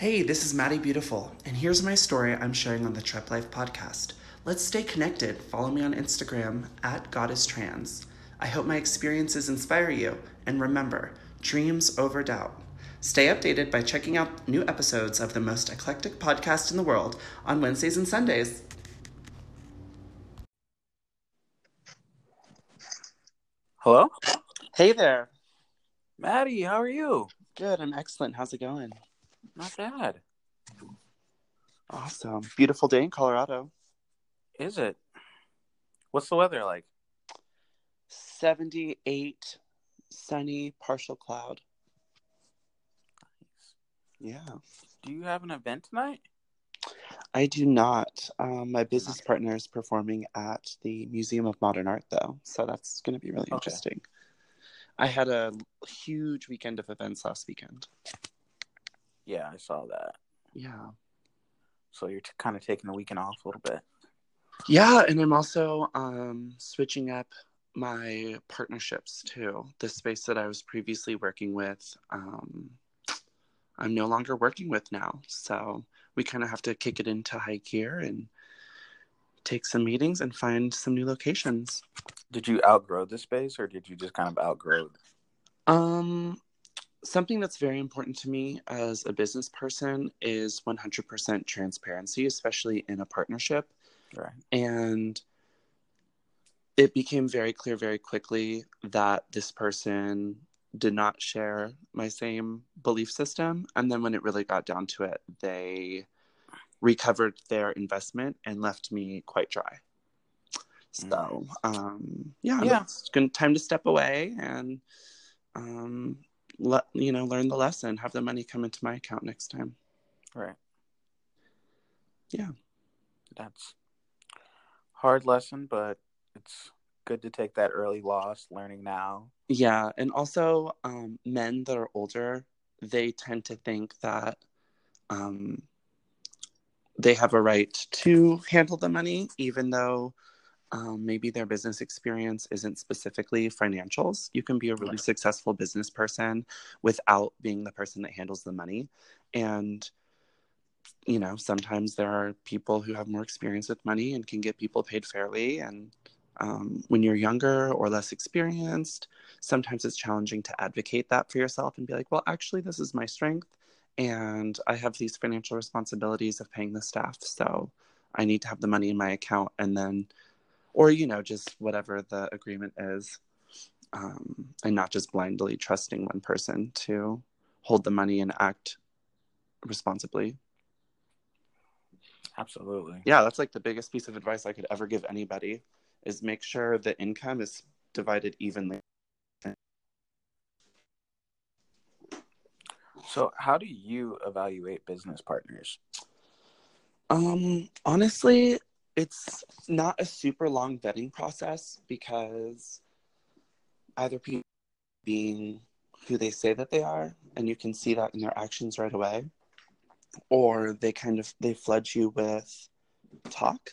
Hey, this is Maddie Beautiful, and here's my story I'm sharing on the Trep Life podcast. Let's stay connected. Follow me on Instagram at Goddess Trans. I hope my experiences inspire you, and remember, dreams over doubt. Stay updated by checking out new episodes of the most eclectic podcast in the world on Wednesdays and Sundays. Hello? Hey there. Maddie, how are you? Good, I'm excellent. How's it going? Not bad. Awesome. Beautiful day in Colorado. Is it? What's the weather like? 78, sunny, partial cloud. Yeah. Do you have an event tonight? I do not. Um, my business partner is performing at the Museum of Modern Art, though, so that's going to be really Okay. interesting. I had a huge weekend of events last weekend. Yeah, I saw that. Yeah. So you're t- kind of taking the weekend off a little bit. Yeah, and I'm also um, switching up my partnerships too. The space that I was previously working with, um, I'm no longer working with now. So we kind of have to kick it into high gear and take some meetings and find some new locations. Did you outgrow the space or did you just kind of outgrow? Um, something that's very important to me as a business person is 100% transparency, especially in a partnership. Right. And it became very clear very quickly that this person did not share my same belief system. And then when it really got down to it, they recovered their investment and left me quite dry. So, um, yeah, Yeah. it's good time to step away and, um, let you know, learn the lesson. Have the money come into my account next time. Right. Yeah. That's hard lesson, but it's good to take that early loss, learning now. Yeah, and also um, men that are older, they tend to think that um, they have a right to handle the money, even though um, maybe their business experience isn't specifically financials. You can be a really successful business person without being the person that handles the money. And, you know, sometimes there are people who have more experience with money and can get people paid fairly. And um, when you're younger or less experienced, sometimes it's challenging to advocate that for yourself and be like, well, actually, this is my strength. And I have these financial responsibilities of paying the staff. So I need to have the money in my account. And then, or, you know, just whatever the agreement is. Um, and not just blindly trusting one person to hold the money and act responsibly. Absolutely. Yeah, that's like the biggest piece of advice I could ever give anybody is make sure the income is divided evenly. So, how do you evaluate business partners? Um, honestly, it's not a super long vetting process because either people being who they say that they are, and you can see that in their actions right away, or they kind of they flood you with talk.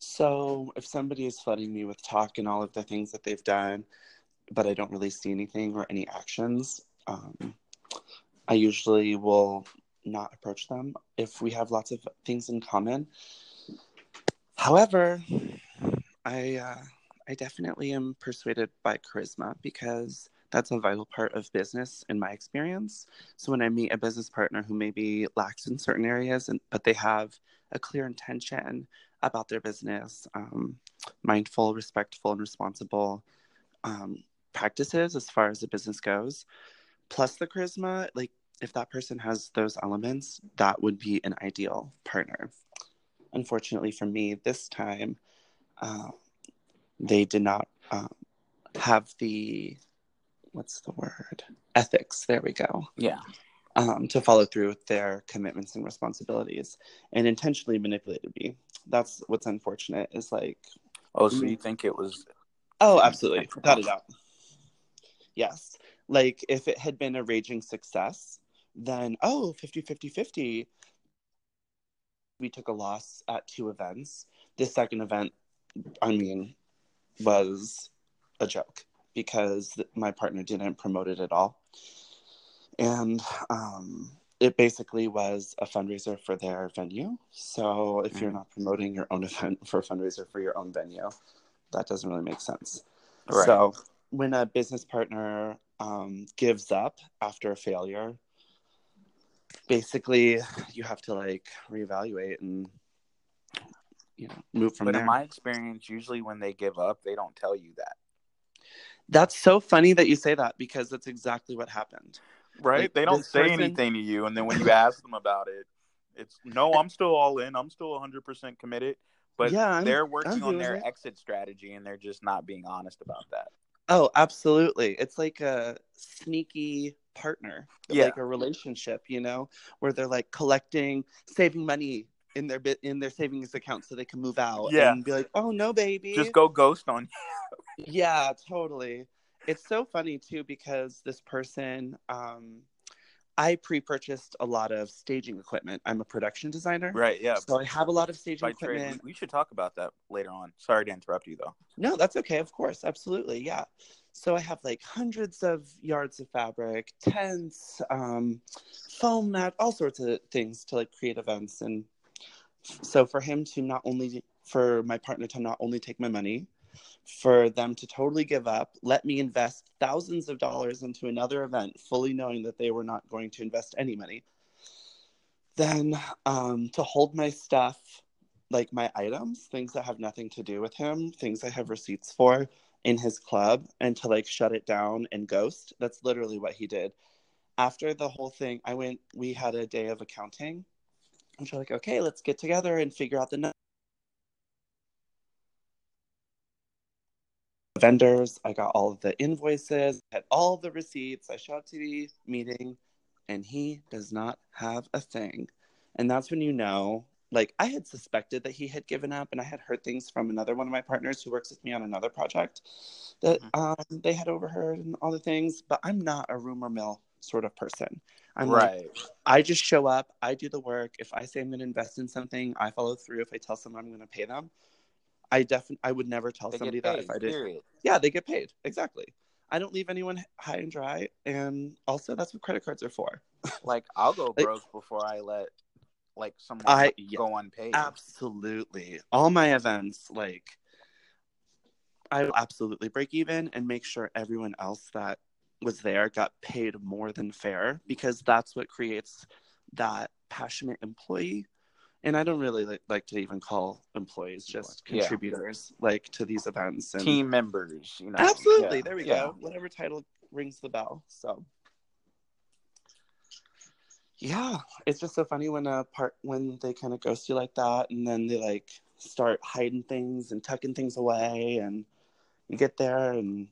So if somebody is flooding me with talk and all of the things that they've done, but I don't really see anything or any actions, um, I usually will not approach them if we have lots of things in common. However, I uh, I definitely am persuaded by charisma because that's a vital part of business in my experience. So when I meet a business partner who maybe lacks in certain areas, and but they have a clear intention about their business, um, mindful, respectful, and responsible um, practices as far as the business goes, plus the charisma, like if that person has those elements, that would be an ideal partner. Unfortunately for me, this time, uh, they did not um, have the what's the word ethics. There we go. Yeah. Um, to follow through with their commitments and responsibilities, and intentionally manipulated me. That's what's unfortunate. Is like Oh, so you think it was Oh, absolutely. Without a doubt. Yes. Like if it had been a raging success, then oh, 50 50 50. We took a loss at two events. This second event, I mean, was a joke because my partner didn't promote it at all. And um, it basically was a fundraiser for their venue. So if you're Mhm. not promoting your own event for a fundraiser for your own venue, that doesn't really make sense. Right. So when a business partner um, gives up after a failure, basically you have to like reevaluate and you know move from there. but there. in my experience, usually when they give up, they don't tell you that. That's so funny that you say that because that's exactly what happened. Right? Like, they don't say person- anything to you, and then when you ask them about it, it's no, I'm still all in. I'm still 100 percent committed. But Yeah, I'm- they're working on their it. exit strategy, and they're just not being honest about that. Oh, absolutely. It's like a sneaky partner, Yeah. like a relationship, you know, where they're like collecting, saving money in their bit in their savings account so they can move out Yeah. and be like, "Oh no, baby." Just go ghost on Yeah, totally. It's so funny too because this person um I pre-purchased a lot of staging equipment. I'm a production designer. Right? Yeah. So I have a lot of staging By equipment. we, we should talk about that later on. Sorry to interrupt you, though. No, that's okay. Of course. Absolutely. Yeah. So I have like hundreds of yards of fabric, tents, um, foam mat, all sorts of things to like create events. And so for him to not only, for my partner to not only take my money, for them to totally give up, let me invest thousands of dollars into another event, fully knowing that they were not going to invest any money. Then um, to hold my stuff, like my items, things that have nothing to do with him, things I have receipts for in his club, and to like shut it down and ghost. That's literally what he did. After the whole thing, I went, we had a day of accounting. And we're like, okay, let's get together and figure out the vendors. I got all of the invoices, had all the receipts. I showed up to the meeting, and he does not have a thing. And that's when you know, like, I had suspected that he had given up, and I had heard things from another one of my partners who works with me on another project that um, they had overheard and all the things. But I'm not a rumor mill sort of person. I'm like, right. I just show up, I do the work. If I say I'm going to invest in something, I follow through. If I tell someone I'm going to pay them, I definitely I would never tell They somebody get that if I did. period. Yeah, they get paid. Exactly. I don't leave anyone high and dry, and also that's what credit cards are for. Like I'll go Like- broke before I let like someone I- go unpaid. Absolutely. All my events, like, I will absolutely break even and make sure everyone else that was there got paid more than fair because that's what creates that passionate employee. And I don't really like, like to even call employees just Yeah. contributors like to these events and Team members, you know. Absolutely. Yeah, There we yeah. go. Whatever title rings the bell. So yeah, it's just so funny when a part when they kind of ghost you like that, and then they like start hiding things and tucking things away, and you get there and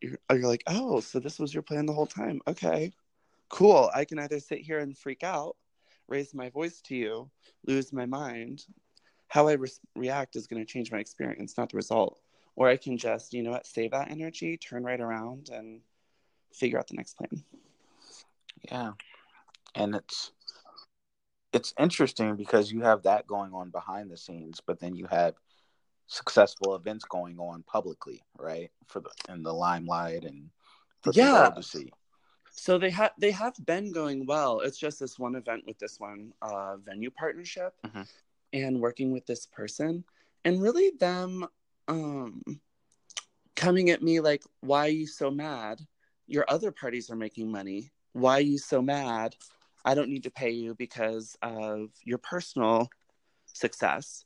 you're, oh, you're like, oh, so this was your plan the whole time. Okay, cool. I can either sit here and freak out, raise my voice to you, lose my mind. How I re- react is going to change my experience, not the result. Or I can just, you know what, save that energy, turn right around, and figure out the next plan. Yeah. And it's it's interesting because you have that going on behind the scenes, but then you have successful events going on publicly, right? For the in the limelight and for Yeah. to see. So they have they have been going well. It's just this one event with this one uh, venue partnership, Mhm. and working with this person, and really them um, coming at me like, "Why are you so mad? Your other parties are making money. Why are you so mad? I don't need to pay you because of your personal success."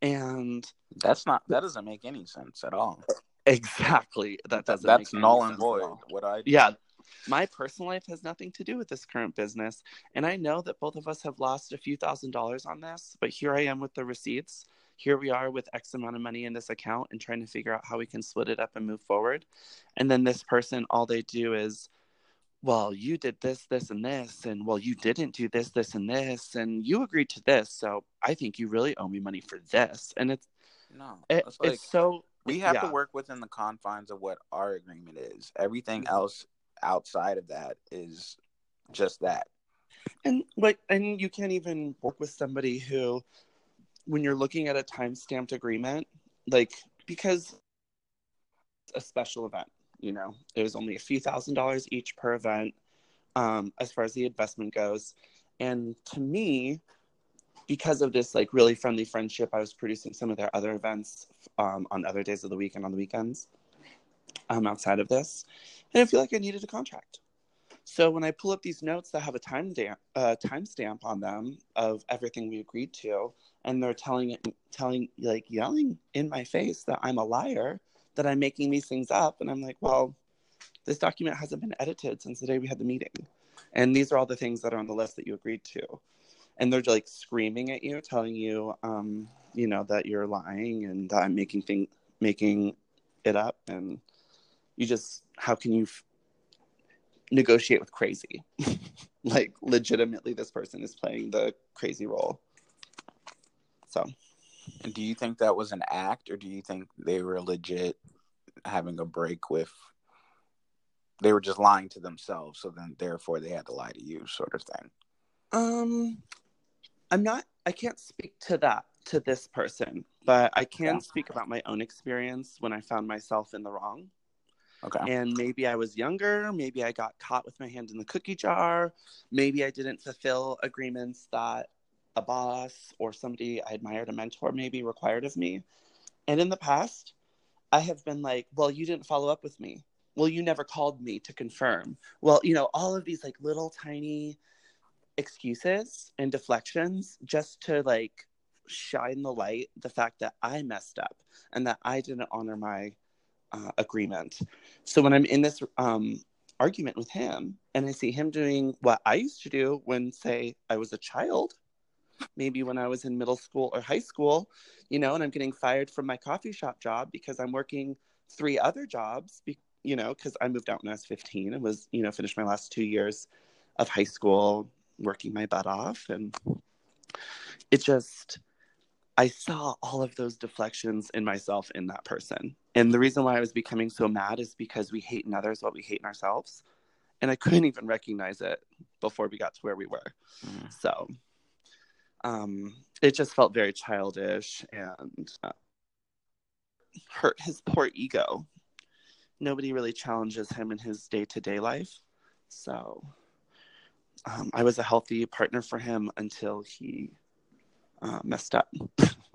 And That's not that doesn't make any sense at all. exactly that doesn't that's make any null and void. What I yeah my personal life has nothing to do with this current business and i know that both of us have lost a few thousand dollars on this but here i am with the receipts here we are with x amount of money in this account and trying to figure out how we can split it up and move forward and then this person all they do is well you did this this and this and well you didn't do this this and this and you agreed to this so i think you really owe me money for this and it's No. it, It's like it's so we have to work within the confines of what our agreement is. Everything Mhm. else outside of that is just that. and like and you can't even work with somebody who when you're looking at a time stamped agreement like because a special event you know it was only a few thousand dollars each per event um, as far as the investment goes. And to me, because of this like really friendly friendship, I was producing some of their other events um, on other days of the week and on the weekends um, outside of this. And I feel like I needed a contract. So when I pull up these notes that have a time stamp, uh, timestamp on them of everything we agreed to, and they're telling it, telling like yelling in my face that I'm a liar, that I'm making these things up, and I'm like, well, this document hasn't been edited since the day we had the meeting, and these are all the things that are on the list that you agreed to, and they're like screaming at you, telling you, um, you know, that you're lying and that I'm making thing making it up, and you just how can you f- negotiate with crazy. like legitimately this person is playing the crazy role. So and do you think that was an act or do you think they were legit having a break with they were just lying to themselves so then therefore they had to lie to you sort of thing? Um I'm not I can't speak to that to this person, but I can yeah. speak about my own experience when I found myself in the wrong. Okay. And maybe I was younger. Maybe I got caught with my hand in the cookie jar. Maybe I didn't fulfill agreements that a boss or somebody I admired, a mentor, maybe required of me. And in the past, I have been like, well, you didn't follow up with me. Well, you never called me to confirm. Well, you know, all of these like little tiny excuses and deflections just to like shine the light the fact that I messed up and that I didn't honor my uh, agreement. So when I'm in this um, argument with him and I see him doing what I used to do when, say, I was a child, maybe when I was in middle school or high school, you know, and I'm getting fired from my coffee shop job because I'm working three other jobs, you know, because I moved out when I was 15 and was, you know, finished my last two years of high school working my butt off. And it just, I saw all of those deflections in myself in that person. And the reason why I was becoming so mad is because we hate in others what we hate in ourselves. And I couldn't even recognize it before we got to where we were. Mm. So um, it just felt very childish and uh, hurt his poor ego. Nobody really challenges him in his day to day life. So um, I was a healthy partner for him until he uh, messed up.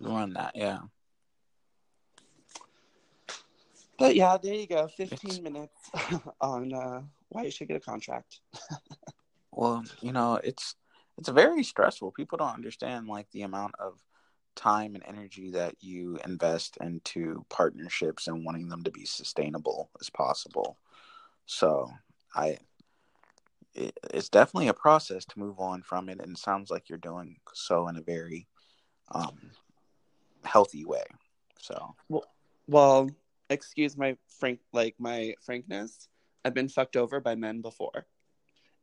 On that, yeah. But yeah, there you go. 15 it's... minutes on uh, why you should get a contract. well, you know, it's it's very stressful. People don't understand like the amount of time and energy that you invest into partnerships and wanting them to be sustainable as possible. So, I it, it's definitely a process to move on from it and it sounds like you're doing so in a very um, healthy way. So well, well, excuse my frank like my frankness. I've been fucked over by men before.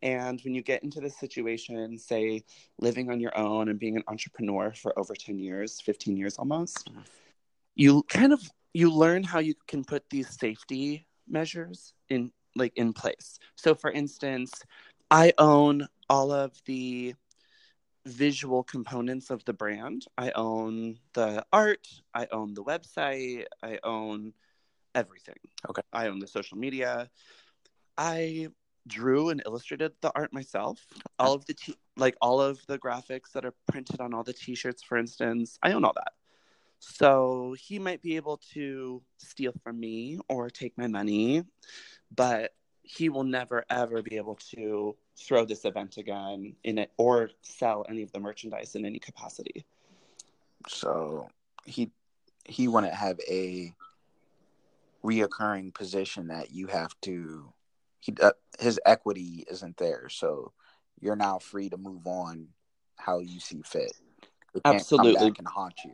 And when you get into this situation, say living on your own and being an entrepreneur for over 10 years, 15 years almost, mm-hmm. you kind of you learn how you can put these safety measures in like in place. So for instance, I own all of the visual components of the brand. I own the art, I own the website, I own everything. Okay. I own the social media. I drew and illustrated the art myself. All of the t- like all of the graphics that are printed on all the t-shirts for instance, I own all that. So he might be able to steal from me or take my money, but he will never ever be able to throw this event again in it or sell any of the merchandise in any capacity. So he he wouldn't have a reoccurring position that you have to he uh, his equity isn't there. So you're now free to move on how you see fit. It absolutely. can haunt you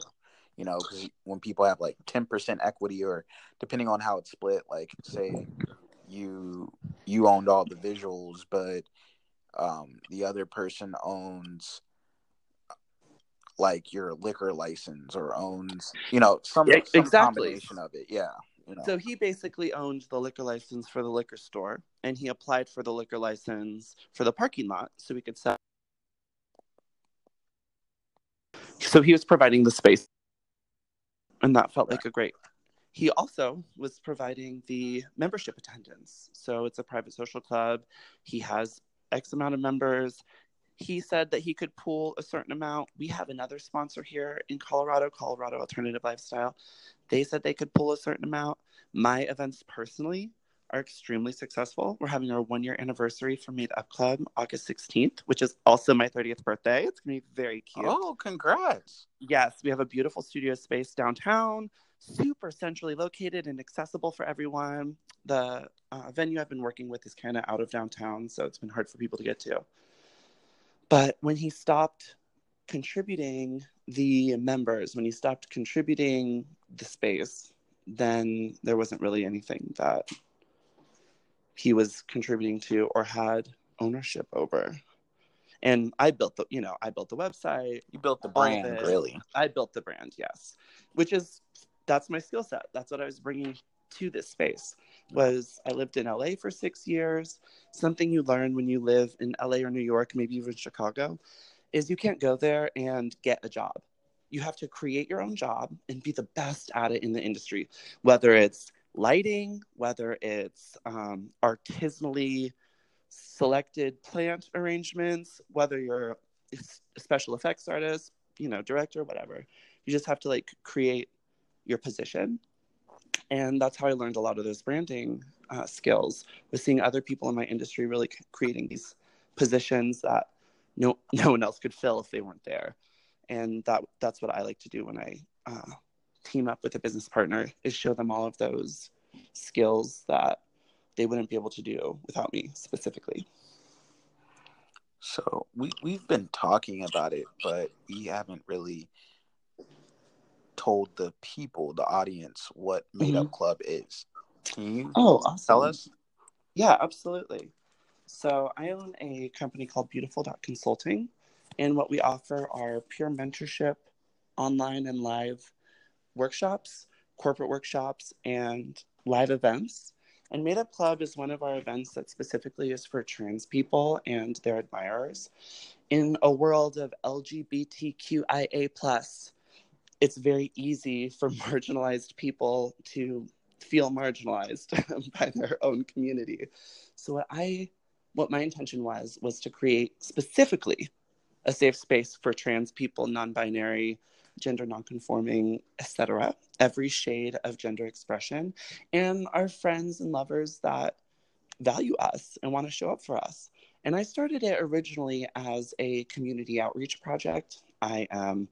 you know because when people have like 10% equity or depending on how it's split like say you you owned all the visuals, but um, the other person owns like your liquor license or owns you know some, yeah, some exactly. combination of it. Yeah. You know. So he basically owned the liquor license for the liquor store, and he applied for the liquor license for the parking lot, so we could sell. So he was providing the space, and that felt right. like a great he also was providing the membership attendance. So it's a private social club. He has X amount of members. He said that he could pool a certain amount. We have another sponsor here in Colorado, Colorado Alternative Lifestyle. They said they could pull a certain amount. My events personally are extremely successful. We're having our one year anniversary for Made Up Club August 16th, which is also my 30th birthday. It's going to be very cute. Oh, congrats. Yes, we have a beautiful studio space downtown, super centrally located and accessible for everyone. The uh, venue I've been working with is kind of out of downtown, so it's been hard for people to get to. But when he stopped contributing the members, when he stopped contributing the space, then there wasn't really anything that he was contributing to or had ownership over. And I built the, you know, I built the website. You built the brand, really. I built the brand, yes. Which is that's my skill set. That's what I was bringing to this space. Was I lived in LA for 6 years. Something you learn when you live in LA or New York, maybe even Chicago, is you can't go there and get a job. You have to create your own job and be the best at it in the industry, whether it's lighting, whether it's um, artisanally selected plant arrangements, whether you're a special effects artist, you know, director, whatever. You just have to like create your position. And that's how I learned a lot of those branding uh, skills was seeing other people in my industry really creating these positions that no no one else could fill if they weren't there. And that that's what I like to do when I uh, team up with a business partner is show them all of those skills that they wouldn't be able to do without me specifically. So we we've been talking about it, but we haven't really told the people, the audience, what Made Up mm-hmm. Club is. Can you oh, awesome. tell us? Yeah, absolutely. So I own a company called Beautiful Dot Consulting, and what we offer are pure mentorship, online and live workshops, corporate workshops, and live events. And Made Up Club is one of our events that specifically is for trans people and their admirers. In a world of LGBTQIA, it's very easy for marginalized people to feel marginalized by their own community. So what I what my intention was was to create specifically a safe space for trans people, non-binary, gender nonconforming, etc. Every shade of gender expression, and our friends and lovers that value us and want to show up for us. And I started it originally as a community outreach project. I am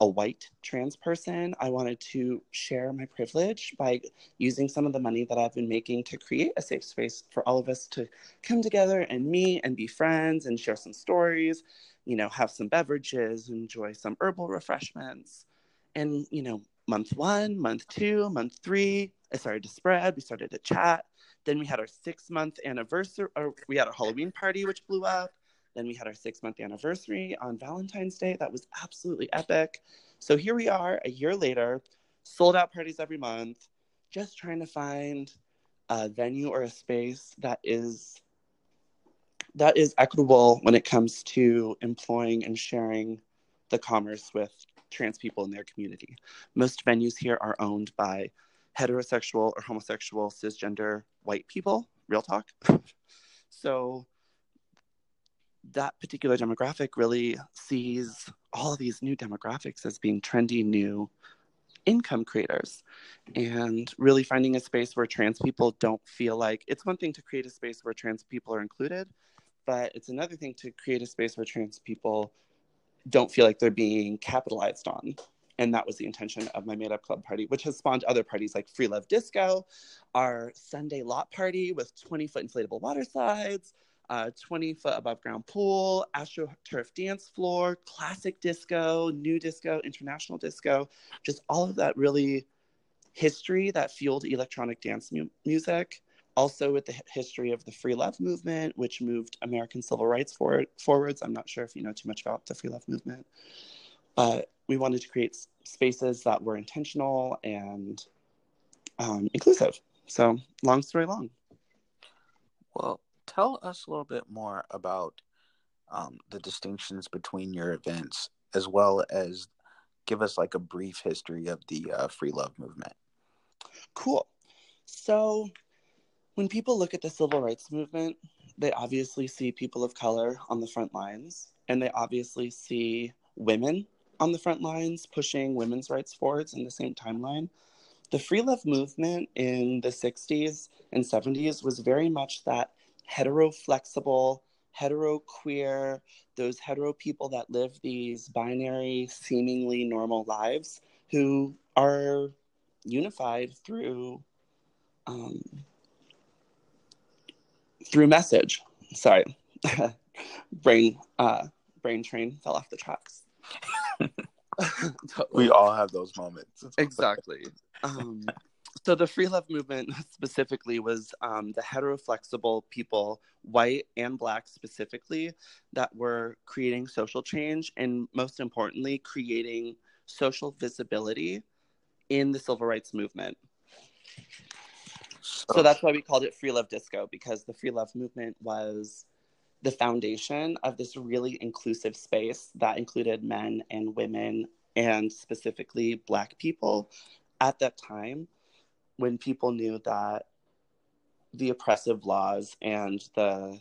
a white trans person. I wanted to share my privilege by using some of the money that I've been making to create a safe space for all of us to come together and meet and be friends and share some stories you know, have some beverages, enjoy some herbal refreshments. And, you know, month one, month two, month three, I started to spread. We started to chat. Then we had our six month anniversary, or we had a Halloween party, which blew up. Then we had our six month anniversary on Valentine's Day. That was absolutely epic. So here we are a year later, sold out parties every month, just trying to find a venue or a space that is that is equitable when it comes to employing and sharing the commerce with trans people in their community. Most venues here are owned by heterosexual or homosexual cisgender white people, real talk. so that particular demographic really sees all of these new demographics as being trendy new income creators and really finding a space where trans people don't feel like it's one thing to create a space where trans people are included but it's another thing to create a space where trans people don't feel like they're being capitalized on. And that was the intention of my made up club party, which has spawned other parties like Free Love Disco, our Sunday lot party with 20 foot inflatable water slides, uh, 20 foot above ground pool, AstroTurf dance floor, classic disco, new disco, international disco, just all of that really history that fueled electronic dance mu- music also with the history of the free love movement, which moved American civil rights forward, forwards. I'm not sure if you know too much about the free love movement, but we wanted to create spaces that were intentional and um, inclusive. So, long story long. Well, tell us a little bit more about um, the distinctions between your events, as well as give us like a brief history of the uh, free love movement. Cool. So, when people look at the civil rights movement, they obviously see people of color on the front lines, and they obviously see women on the front lines pushing women's rights forwards in the same timeline. The free love movement in the 60s and 70s was very much that hetero flexible, hetero queer, those hetero people that live these binary, seemingly normal lives who are unified through um, through message. Sorry, brain uh, brain train fell off the tracks. totally. We all have those moments. exactly. Um, so the free love movement specifically was um, the heteroflexible people, white and black specifically, that were creating social change and most importantly, creating social visibility in the civil rights movement. So, so that's why we called it free love disco because the free love movement was the foundation of this really inclusive space that included men and women and specifically black people at that time when people knew that the oppressive laws and the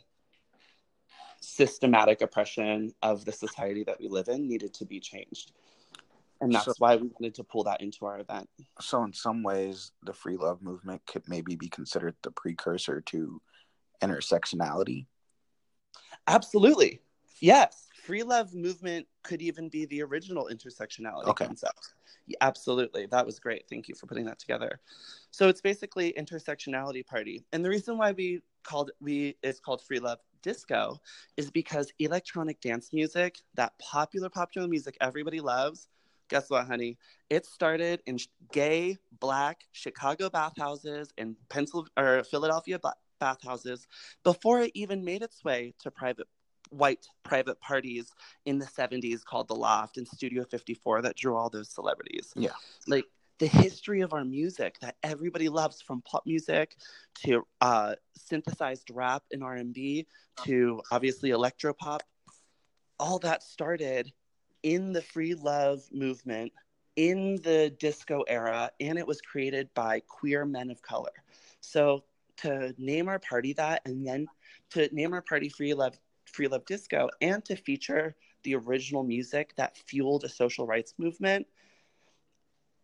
systematic oppression of the society that we live in needed to be changed. And that's so, why we wanted to pull that into our event. So, in some ways, the free love movement could maybe be considered the precursor to intersectionality. Absolutely. Yes. Free love movement could even be the original intersectionality okay. concept. Absolutely. That was great. Thank you for putting that together. So it's basically intersectionality party. And the reason why we called we it's called free love disco is because electronic dance music, that popular popular music everybody loves, guess what, honey? It started in gay black Chicago bathhouses in Pennsylvania or Philadelphia bathhouses before it even made its way to private white private parties in the 70s called the Loft and Studio 54 that drew all those celebrities. Yeah. Like the history of our music that everybody loves from pop music to uh, synthesized rap and R&B to obviously electropop all that started in the free love movement in the disco era and it was created by queer men of color. So to name our party that and then to name our party free love free love disco and to feature the original music that fueled a social rights movement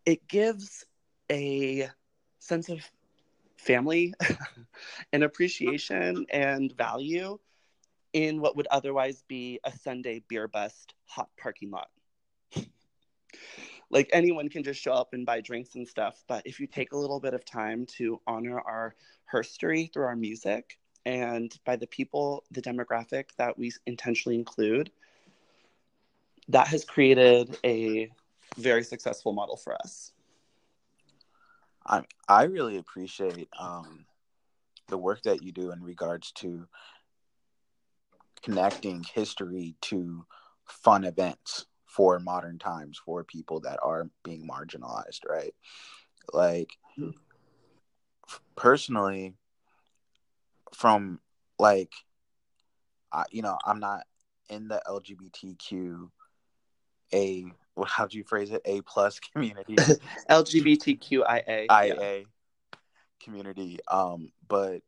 it gives a sense of family and appreciation and value in what would otherwise be a sunday beer bust hot parking lot. Like anyone can just show up and buy drinks and stuff but if you take a little bit of time to honor our history through our music and by the people the demographic that we intentionally include that has created a very successful model for us i i really appreciate um, the work that you do in regards to connecting history to fun events for modern times for people that are being marginalized, right? Like mm-hmm. personally from like I, you know, I'm not in the LGBTQ a how do you phrase it? A plus community. LGBTQIA. IA yeah. community. Um, but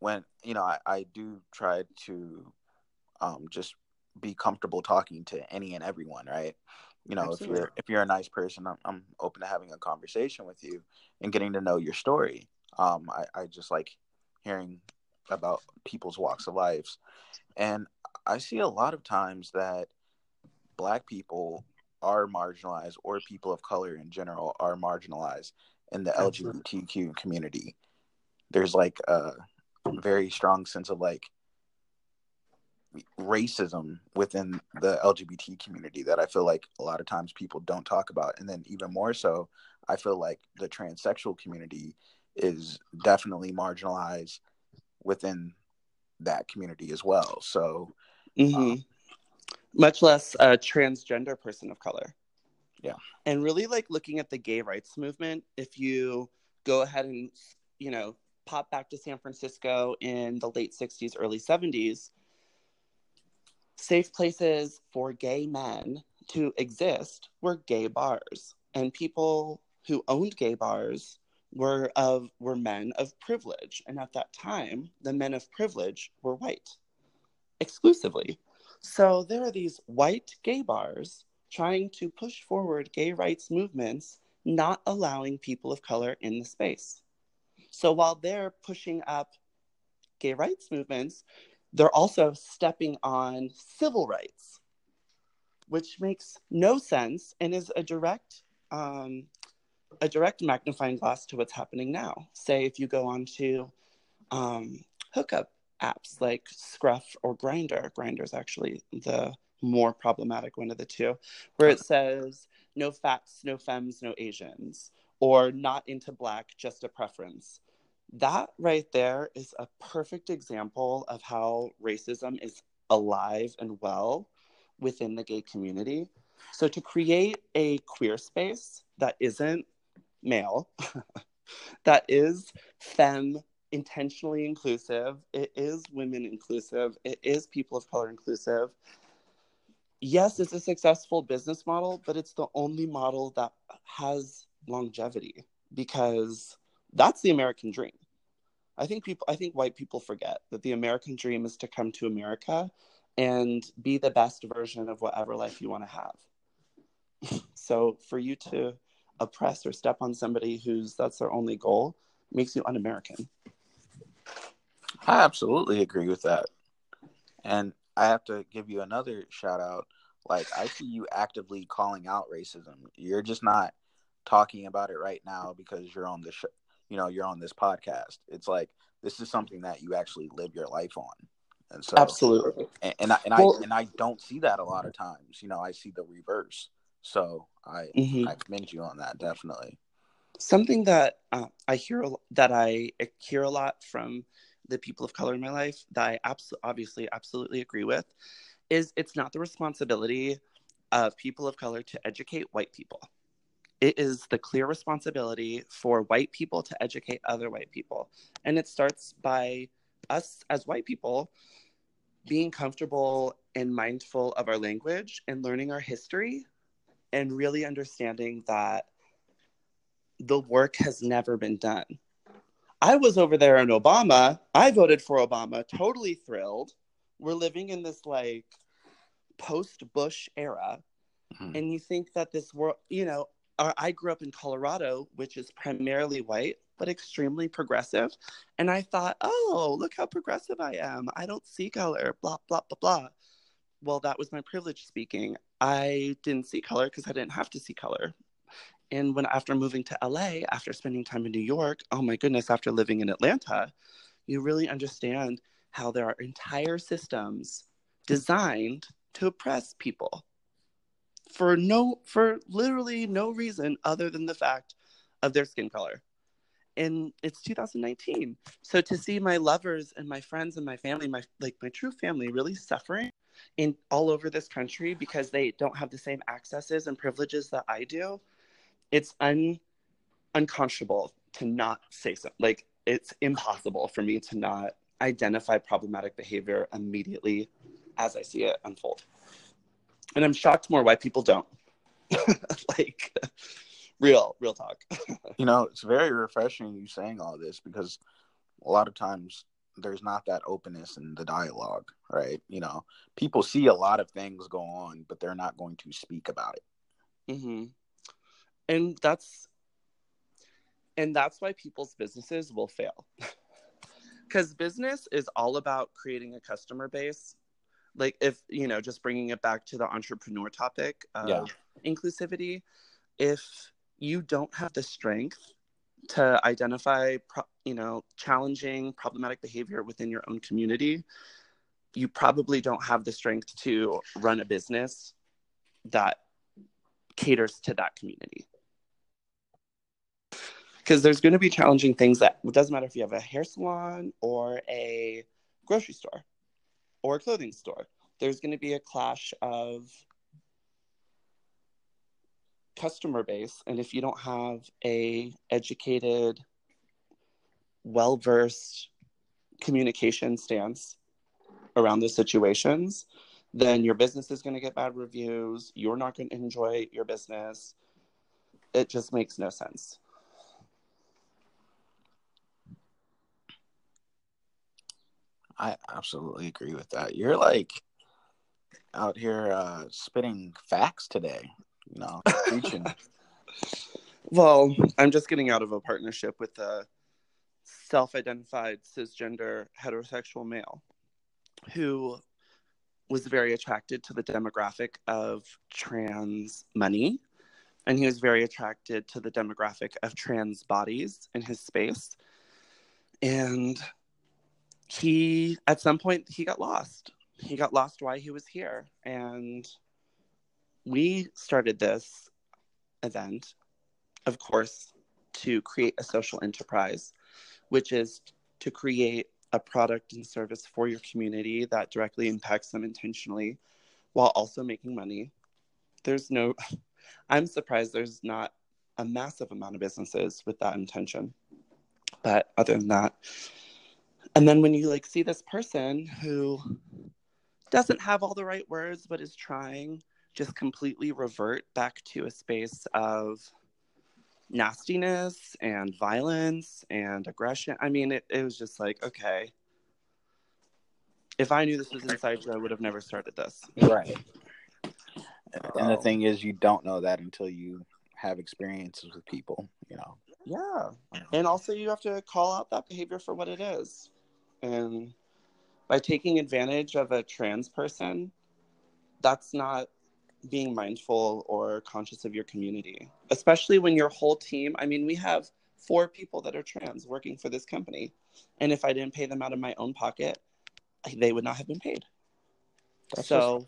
when you know, I, I do try to um just be comfortable talking to any and everyone, right? You know, Absolutely. if you're if you're a nice person, I'm, I'm open to having a conversation with you and getting to know your story. Um, I, I just like hearing about people's walks of lives, and I see a lot of times that Black people are marginalized, or people of color in general are marginalized in the LGBTQ community. There's like a very strong sense of like racism within the LGBT community that I feel like a lot of times people don't talk about. And then even more so, I feel like the transsexual community is definitely marginalized within that community as well. So, mm-hmm. um, much less a transgender person of color. Yeah. And really like looking at the gay rights movement, if you go ahead and, you know, pop back to San Francisco in the late 60s, early 70s, safe places for gay men to exist were gay bars. And people who owned gay bars were of were men of privilege and at that time the men of privilege were white exclusively so there are these white gay bars trying to push forward gay rights movements not allowing people of color in the space so while they're pushing up gay rights movements they're also stepping on civil rights which makes no sense and is a direct um, a direct magnifying glass to what's happening now. Say if you go on to um, hookup apps like Scruff or Grindr. Grindr is actually the more problematic one of the two, where it says no fats, no femmes, no Asians, or not into black, just a preference. That right there is a perfect example of how racism is alive and well within the gay community. So to create a queer space that isn't male, that is femme intentionally inclusive, it is women inclusive, it is people of color inclusive. Yes, it's a successful business model, but it's the only model that has longevity because that's the American dream. I think people I think white people forget that the American dream is to come to America and be the best version of whatever life you want to have. so for you to oppress or step on somebody who's that's their only goal makes you un-American. I absolutely agree with that. And I have to give you another shout out. Like I see you actively calling out racism. You're just not talking about it right now because you're on the show, you know, you're on this podcast. It's like this is something that you actually live your life on. And so Absolutely. And, and I and well, I and I don't see that a lot of times. You know, I see the reverse. So I mm-hmm. I commend you on that definitely. Something that uh, I hear that I hear a lot from the people of color in my life that I abso- obviously absolutely agree with is it's not the responsibility of people of color to educate white people. It is the clear responsibility for white people to educate other white people. And it starts by us as white people being comfortable and mindful of our language and learning our history and really understanding that the work has never been done. I was over there in Obama. I voted for Obama, totally thrilled. We're living in this like post Bush era. Mm-hmm. And you think that this world, you know, I grew up in Colorado, which is primarily white, but extremely progressive. And I thought, oh, look how progressive I am. I don't see color, blah, blah, blah, blah. Well, that was my privilege speaking. I didn't see color because I didn't have to see color. And when after moving to LA, after spending time in New York, oh my goodness, after living in Atlanta, you really understand how there are entire systems designed to oppress people for no for literally no reason other than the fact of their skin color. And it's 2019 so to see my lovers and my friends and my family my like my true family really suffering in all over this country because they don't have the same accesses and privileges that I do, it's un unconscionable to not say so. Like it's impossible for me to not identify problematic behavior immediately as I see it unfold. And I'm shocked more why people don't. like real, real talk. you know, it's very refreshing you saying all this because a lot of times there's not that openness in the dialogue, right? You know, people see a lot of things go on, but they're not going to speak about it. Mm-hmm. And that's and that's why people's businesses will fail. Cuz business is all about creating a customer base. Like if, you know, just bringing it back to the entrepreneur topic of yeah. inclusivity, if you don't have the strength to identify pro- you know challenging problematic behavior within your own community you probably don't have the strength to run a business that caters to that community because there's going to be challenging things that it doesn't matter if you have a hair salon or a grocery store or a clothing store. There's going to be a clash of customer base and if you don't have a educated well versed communication stance around those situations then your business is going to get bad reviews. You're not going to enjoy your business. It just makes no sense I absolutely agree with that. You're like out here uh, spitting facts today, you know, preaching. well, I'm just getting out of a partnership with a self identified cisgender heterosexual male who was very attracted to the demographic of trans money. And he was very attracted to the demographic of trans bodies in his space. And he, at some point, he got lost. He got lost why he was here. And we started this event, of course, to create a social enterprise, which is to create a product and service for your community that directly impacts them intentionally while also making money. There's no, I'm surprised there's not a massive amount of businesses with that intention. But other than that, and then when you like see this person who doesn't have all the right words but is trying just completely revert back to a space of nastiness and violence and aggression. I mean, it, it was just like, okay. If I knew this was inside you, I would have never started this. Right. And the thing is, you don't know that until you have experiences with people, you know. Yeah. And also, you have to call out that behavior for what it is. And by taking advantage of a trans person, that's not being mindful or conscious of your community, especially when your whole team. I mean, we have four people that are trans working for this company. And if I didn't pay them out of my own pocket, they would not have been paid. That's so,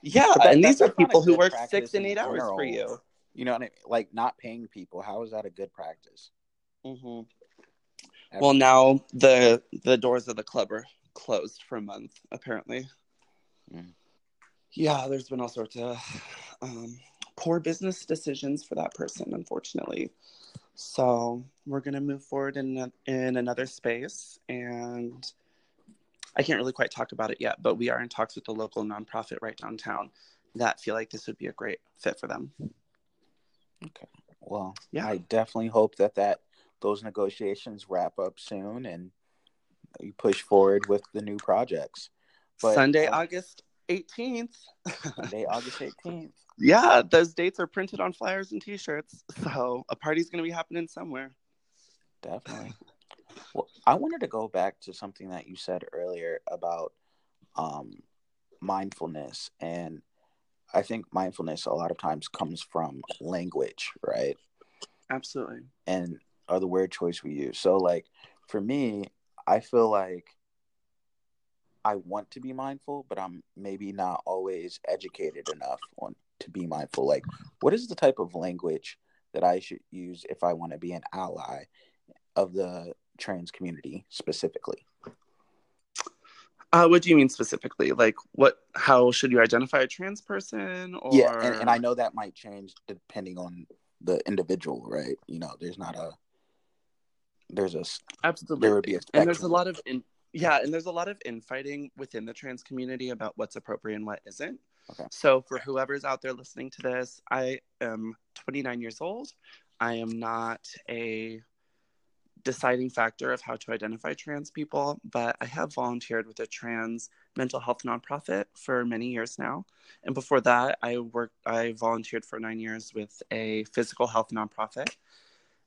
yeah, that, and these are people who work six and eight hours for you. You know, what I mean? like not paying people. How is that a good practice? Mm-hmm. Well, now the the doors of the club are closed for a month, apparently. Mm yeah, there's been all sorts of um, poor business decisions for that person, unfortunately. So we're gonna move forward in in another space, and I can't really quite talk about it yet, but we are in talks with a local nonprofit right downtown that feel like this would be a great fit for them. Okay. Well, yeah, I definitely hope that that those negotiations wrap up soon and you push forward with the new projects. But, Sunday, uh, August 18th. Monday, August 18th. Yeah, those dates are printed on flyers and t-shirts. So a party's going to be happening somewhere. Definitely. well, I wanted to go back to something that you said earlier about um, mindfulness. And I think mindfulness a lot of times comes from language, right? Absolutely. And the word choice we use. So like for me, I feel like I want to be mindful, but I'm maybe not always educated enough on to be mindful. Like, what is the type of language that I should use if I want to be an ally of the trans community specifically? Uh, what do you mean specifically? Like, what? How should you identify a trans person? Or... Yeah, and, and I know that might change depending on the individual, right? You know, there's not a there's a absolutely there would be a and there's a lot of in, yeah, and there's a lot of infighting within the trans community about what's appropriate and what isn't. Okay. So for whoever's out there listening to this, I am 29 years old. I am not a deciding factor of how to identify trans people, but I have volunteered with a trans mental health nonprofit for many years now. And before that, I worked I volunteered for 9 years with a physical health nonprofit.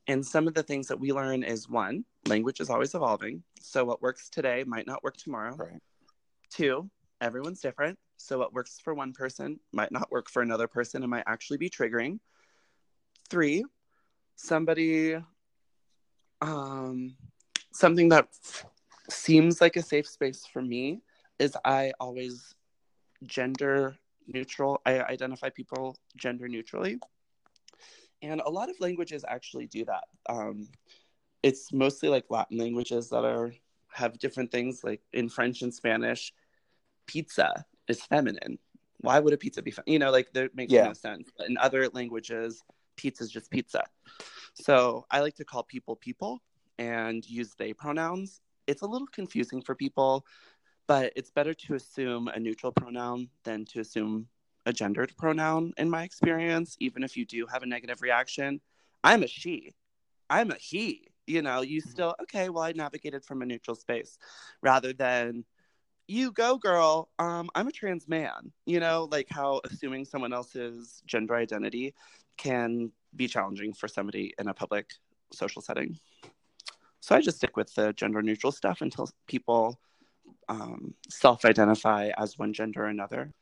And some of the things that we learn is one, language is always evolving. So what works today might not work tomorrow. Right. Two, everyone's different. So what works for one person might not work for another person and might actually be triggering. Three, somebody um something that seems like a safe space for me is I always gender neutral. I identify people gender neutrally. And a lot of languages actually do that. Um, it's mostly like Latin languages that are have different things. Like in French and Spanish, pizza is feminine. Why would a pizza be? Fe- you know, like that makes yeah. no sense. But in other languages, pizza is just pizza. So I like to call people people and use they pronouns. It's a little confusing for people, but it's better to assume a neutral pronoun than to assume a gendered pronoun in my experience, even if you do have a negative reaction. I'm a she. I'm a he You know, you still, okay, well, I navigated from a neutral space rather than you go girl. Um i'm a trans man. You know like how assuming someone else's gender identity can be challenging for somebody in a public social setting. So i just stick with the gender neutral stuff until people um, self-identify as one gender or another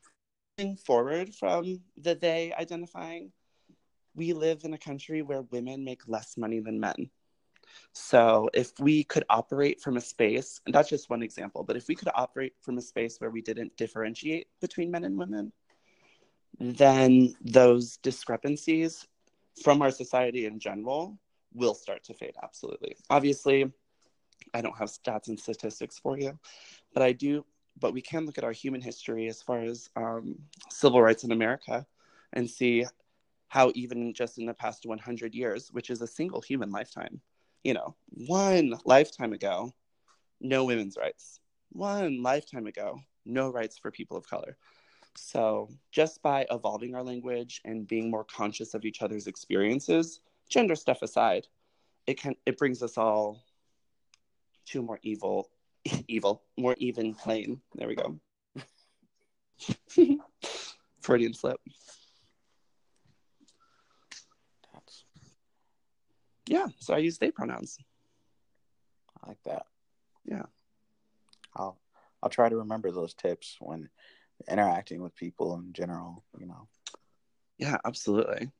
forward from the they identifying we live in a country where women make less money than men so if we could operate from a space, and that's just one example, but if we could operate from a space where we didn't differentiate between men and women, then those discrepancies from our society in general will start to fade absolutely. Obviously, I don't have stats and statistics for you, but I do but we can look at our human history as far as um, civil rights in America and see how even just in the past 100 years, which is a single human lifetime, you know, one lifetime ago, no women's rights. One lifetime ago, no rights for people of color. So, just by evolving our language and being more conscious of each other's experiences, gender stuff aside, it can it brings us all to a more evil, evil, more even plane. There we go. Freudian slip. Yeah, so I use they pronouns. I like that. Yeah. I'll I'll try to remember those tips when interacting with people in general, you know. Yeah, absolutely.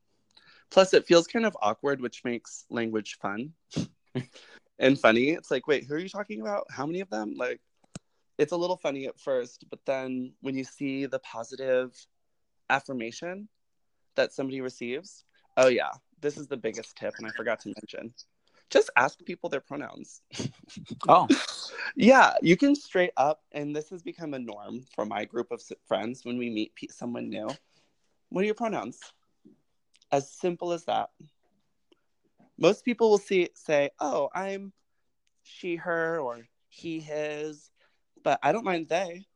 Plus it feels kind of awkward, which makes language fun and funny. It's like, wait, who are you talking about? How many of them? Like it's a little funny at first, but then when you see the positive affirmation that somebody receives, oh yeah, this is the biggest tip, and I forgot to mention. Just ask people their pronouns. oh, yeah, you can straight up, and this has become a norm for my group of friends when we meet someone new. What are your pronouns? As simple as that. Most people will see say, "Oh, I'm she, her, or he, his," but I don't mind they.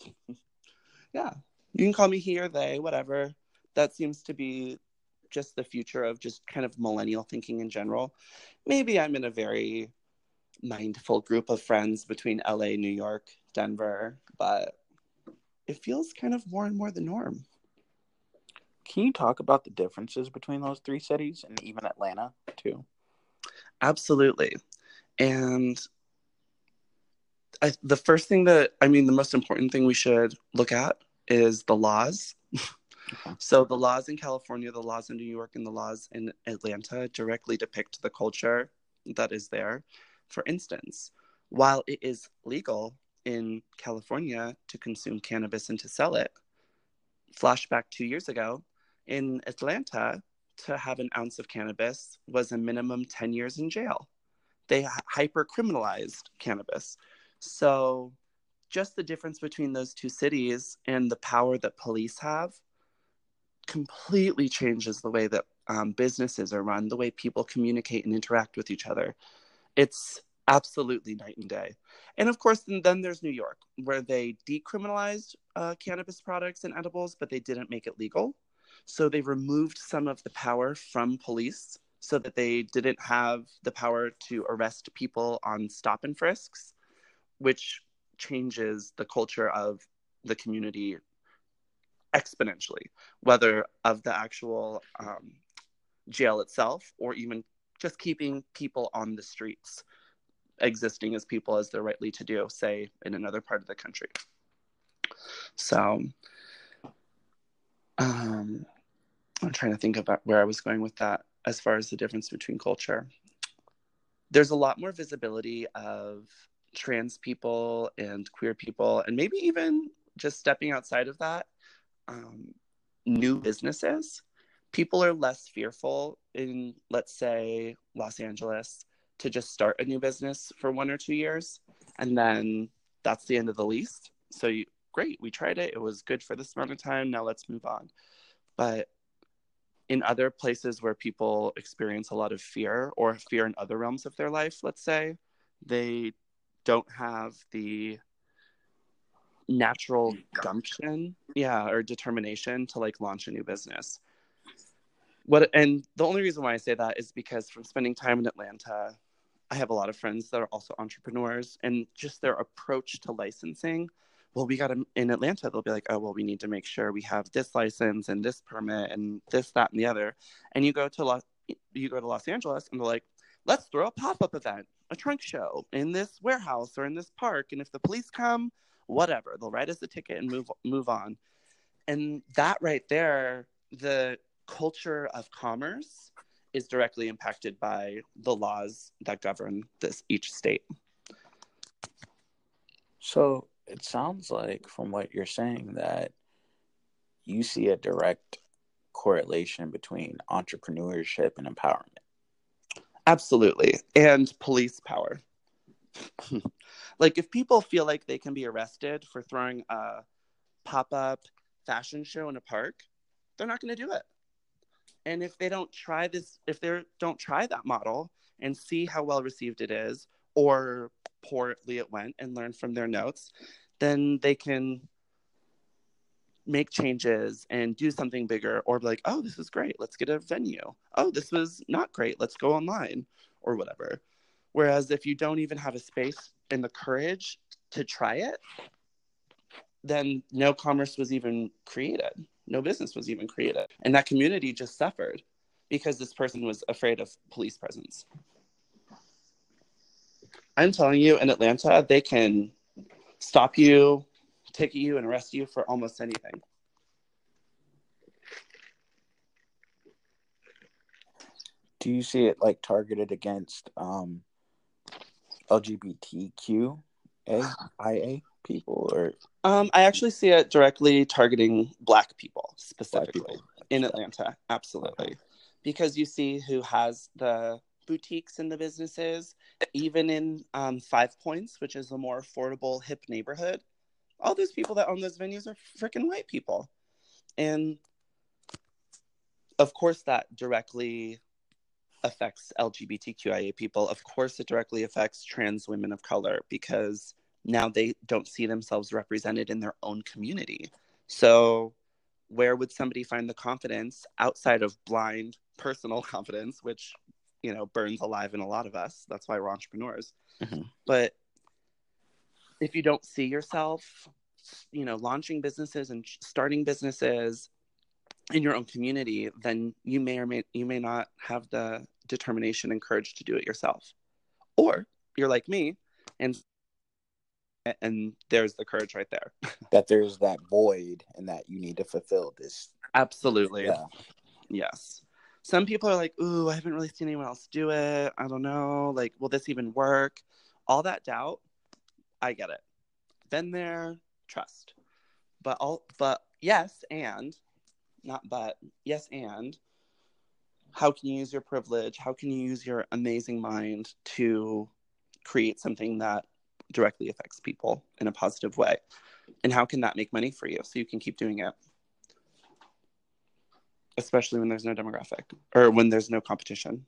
yeah, you can call me he or they, whatever. That seems to be just the future of just kind of millennial thinking in general. Maybe I'm in a very mindful group of friends between LA, New York, Denver, but it feels kind of more and more the norm. Can you talk about the differences between those three cities and even Atlanta too? Absolutely. And I, the first thing that, I mean, the most important thing we should look at is the laws. So the laws in California, the laws in New York, and the laws in Atlanta directly depict the culture that is there. For instance, while it is legal in California to consume cannabis and to sell it, flashback two years ago, in Atlanta, to have an ounce of cannabis was a minimum 10 years in jail. They hyper criminalized cannabis. So, just the difference between those two cities and the power that police have completely changes the way that um, businesses are run, the way people communicate and interact with each other. It's absolutely night and day. And of course, then, there's New York, where they decriminalized uh, cannabis products and edibles, but they didn't make it legal. So they removed some of the power from police so that they didn't have the power to arrest people on stop and frisks, which changes the culture of the community exponentially, whether of the actual um, jail itself or even just keeping people on the streets existing as people as they're rightly to do, say in another part of the country. So, um, I'm trying to think about where I was going with that as far as the difference between culture. There's a lot more visibility of trans people and queer people, and maybe even just stepping outside of that um, new businesses, people are less fearful in, let's say, Los Angeles to just start a new business for one or two years. And then that's the end of the lease. So, you, great, we tried it. It was good for this amount of time. Now let's move on. But in other places where people experience a lot of fear or fear in other realms of their life, let's say, they don't have the natural gumption yeah or determination to like launch a new business what and the only reason why i say that is because from spending time in atlanta I have a lot of friends that are also entrepreneurs and just their approach to licensing. Well, we got to, in Atlanta, they'll be like, oh, well, we need to make sure we have this license and this permit and this, that, and the other. And you go to Los, you go to Los Angeles and they're like, let's throw a pop up event, a trunk show in this warehouse or in this park. And if the police come, whatever, they'll write us a ticket and move, move on. And that right there, the culture of commerce is directly impacted by the laws that govern this each state. So it sounds like from what you're saying that you see a direct correlation between entrepreneurship and empowerment. Absolutely. And police power. like if people feel like they can be arrested for throwing a pop-up fashion show in a park, they're not going to do it and if they don't try this if they don't try that model and see how well received it is or poorly it went and learn from their notes then they can make changes and do something bigger or be like oh this is great. Let's get a venue. Oh this was not great. Let's go online or whatever. Whereas if you don't even have a space and the courage to try it then no commerce was even created. No business was even created. And that community just suffered because this person was afraid of police presence. I'm telling you, in Atlanta, they can stop you, ticket you, and arrest you for almost anything. Do you see it like targeted against um, LGBTQ IA people, or um, I actually see it directly targeting Black people specifically Black people. in Atlanta. Absolutely. Okay. Because you see who has the boutiques and the businesses, even in um, Five Points, which is a more affordable, hip neighborhood. All those people that own those venues are freaking white people. And of course, that directly affects LGBTQIA people. Of course, it directly affects trans women of color because now they don't see themselves represented in their own community. So, where would somebody find the confidence outside of blind personal confidence, which, you know, burns alive in a lot of us? That's why we're entrepreneurs. Mm-hmm. But if you don't see yourself, you know, launching businesses and starting businesses in your own community, then you may or may you may not have the determination and courage to do it yourself. Or you're like me and and there's the courage right there that there's that void and that you need to fulfill this absolutely yeah. yes some people are like ooh i haven't really seen anyone else do it. I don't know. Like will this even work? All that doubt i get it. Been there trust. But all but yes and not but yes and how can you use your privilege? How can you use your amazing mind to create something that directly affects people in a positive way? And how can that make money for you so you can keep doing it especially when there's no demographic or when there's no competition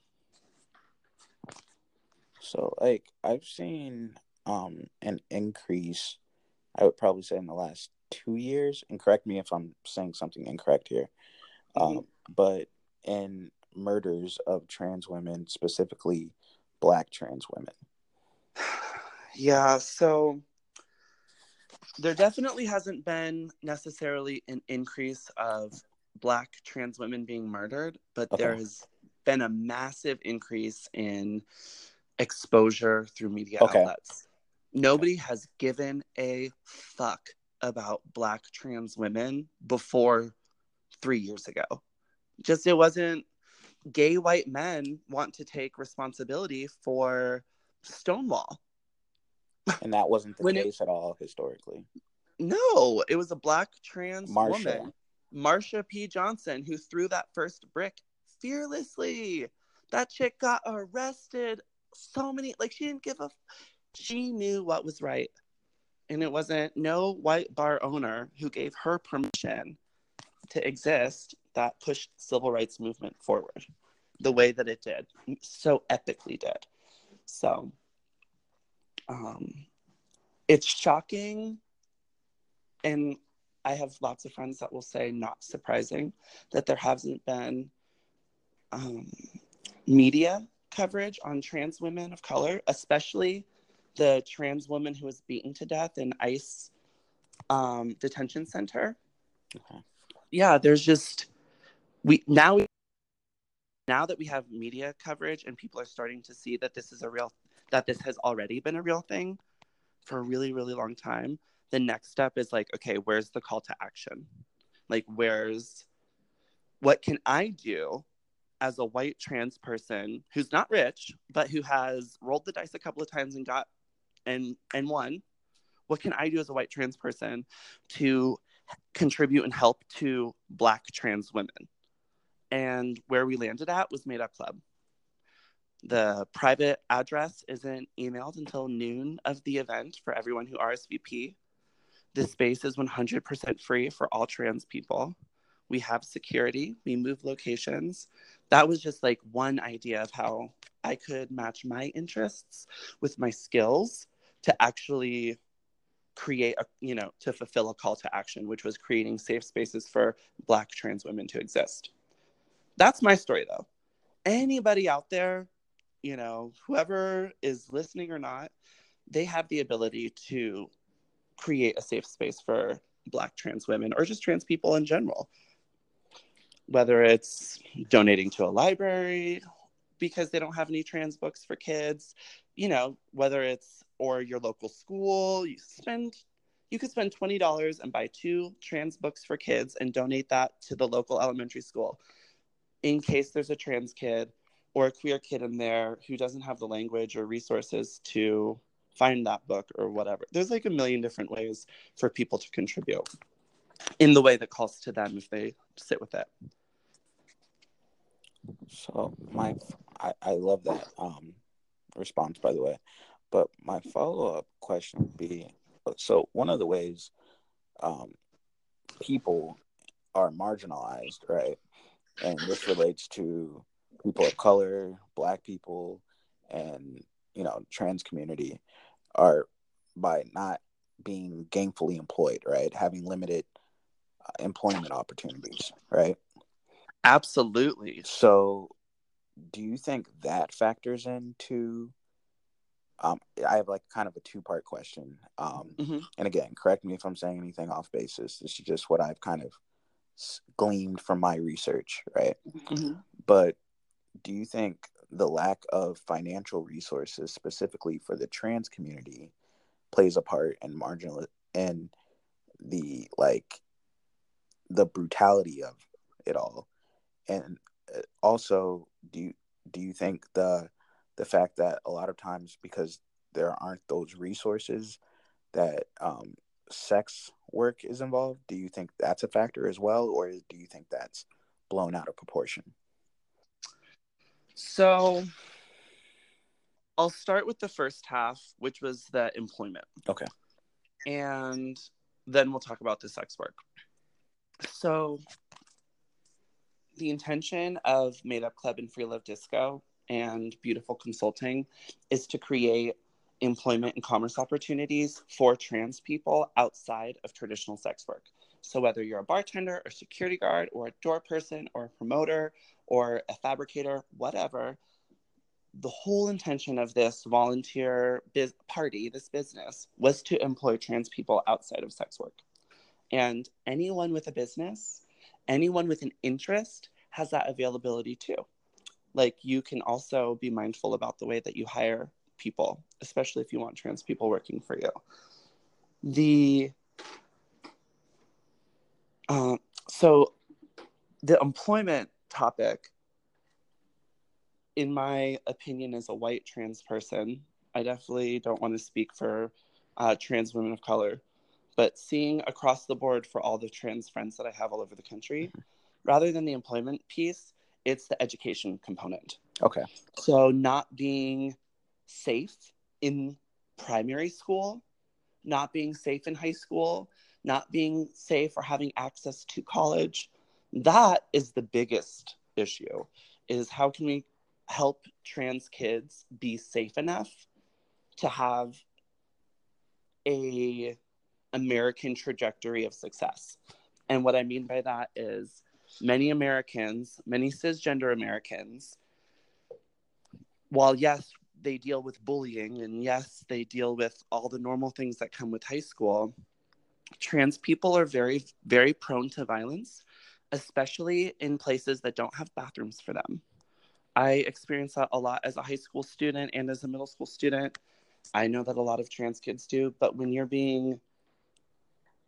so like i've seen um an increase i would probably say in the last two years and correct me if i'm saying something incorrect here mm-hmm. um but in murders of trans women specifically black trans women yeah, so there definitely hasn't been necessarily an increase of black trans women being murdered, but okay. there has been a massive increase in exposure through media okay. outlets. Nobody okay. has given a fuck about black trans women before three years ago. Just it wasn't gay white men want to take responsibility for Stonewall and that wasn't the case it, at all historically. No, it was a black trans Marsha. woman, Marsha P. Johnson, who threw that first brick fearlessly. That chick got arrested. So many, like, she didn't give a. She knew what was right. And it wasn't no white bar owner who gave her permission to exist that pushed civil rights movement forward the way that it did. So epically did. So um, it's shocking and i have lots of friends that will say not surprising that there hasn't been um, media coverage on trans women of color, especially the trans woman who was beaten to death in ICE um, detention center. Okay. Yeah, there's just we now we, now that we have media coverage and people are starting to see that this is a real that this has already been a real thing for a really really long time. The next step is like, okay, where's the call to action? Like, where's what can I do as a white trans person who's not rich but who has rolled the dice a couple of times and got and and won? What can i do as a white trans person to contribute and help to black trans women? And where we landed at was made up club. The private address isn't emailed until noon of the event for everyone who rsvp this space is 100% free for all trans people. We have security, we move locations. That was just like one idea of how I could match my interests with my skills to actually create a you know to fulfill a call to action which was creating safe spaces for black trans women to exist. That's my story though. Anybody out there you know whoever is listening or not they have the ability to create a safe space for black trans women or just trans people in general. Whether it's donating to a library because they don't have any trans books for kids, you know, whether it's or your local school, you spend you could spend $20 and buy two trans books for kids and donate that to the local elementary school. In case there's a trans kid or a queer kid in there who doesn't have the language or resources to find that book or whatever. There's like a million different ways for people to contribute in the way that calls to them if they sit with it. So my, I, I love that um, response, by the way. But my follow up question would be: so one of the ways um, people are marginalized, right? And this relates to people of color, Black people, and you know trans community, are by not being gainfully employed, right? Having limited uh, employment opportunities, right? Absolutely. So, do you think that factors into? Um, I have like kind of a two part question. Um, mm-hmm. And again, correct me if I'm saying anything off basis. This is just what I've kind of gleaned from my research, right? Mm-hmm. But do you think the lack of financial resources, specifically for the trans community, plays a part in marginal in the like the brutality of it all? and uh, also do you do you think the the fact that a lot of times because there aren't those resources that um, sex work is involved do you think that's a factor as well or do you think that's blown out of proportion so i'll start with the first half which was the employment. Okay. And then we'll talk about the sex work. So the intention of Made Up Club and Free Love Disco and Beautiful Consulting is to create employment and commerce opportunities for trans people outside of traditional sex work. So, whether you're a bartender or security guard or a door person or a promoter or a fabricator, whatever, the whole intention of this volunteer biz- party, this business, was to employ trans people outside of sex work. And anyone with a business anyone with an interest has that availability too. Like you can also be mindful about the way that you hire people, especially if you want trans people working for you. The uh, so the employment topic, in my opinion, as a white trans person, I definitely don't want to speak for uh, trans women of color but seeing across the board for all the trans friends that I have all over the country, mm-hmm. rather than the employment piece, it's the education component. Okay. So not being safe in primary school, not being safe in high school, not being safe or having access to college, that is the biggest issue is how can we help trans kids be safe enough to have a American trajectory of success. And what I mean by that is many Americans, many cisgender Americans, while yes, they deal with bullying and yes, they deal with all the normal things that come with high school, trans people are very, very prone to violence, especially in places that don't have bathrooms for them. I experienced that a lot as a high school student and as a middle school student. I know that a lot of trans kids do, but when you're being,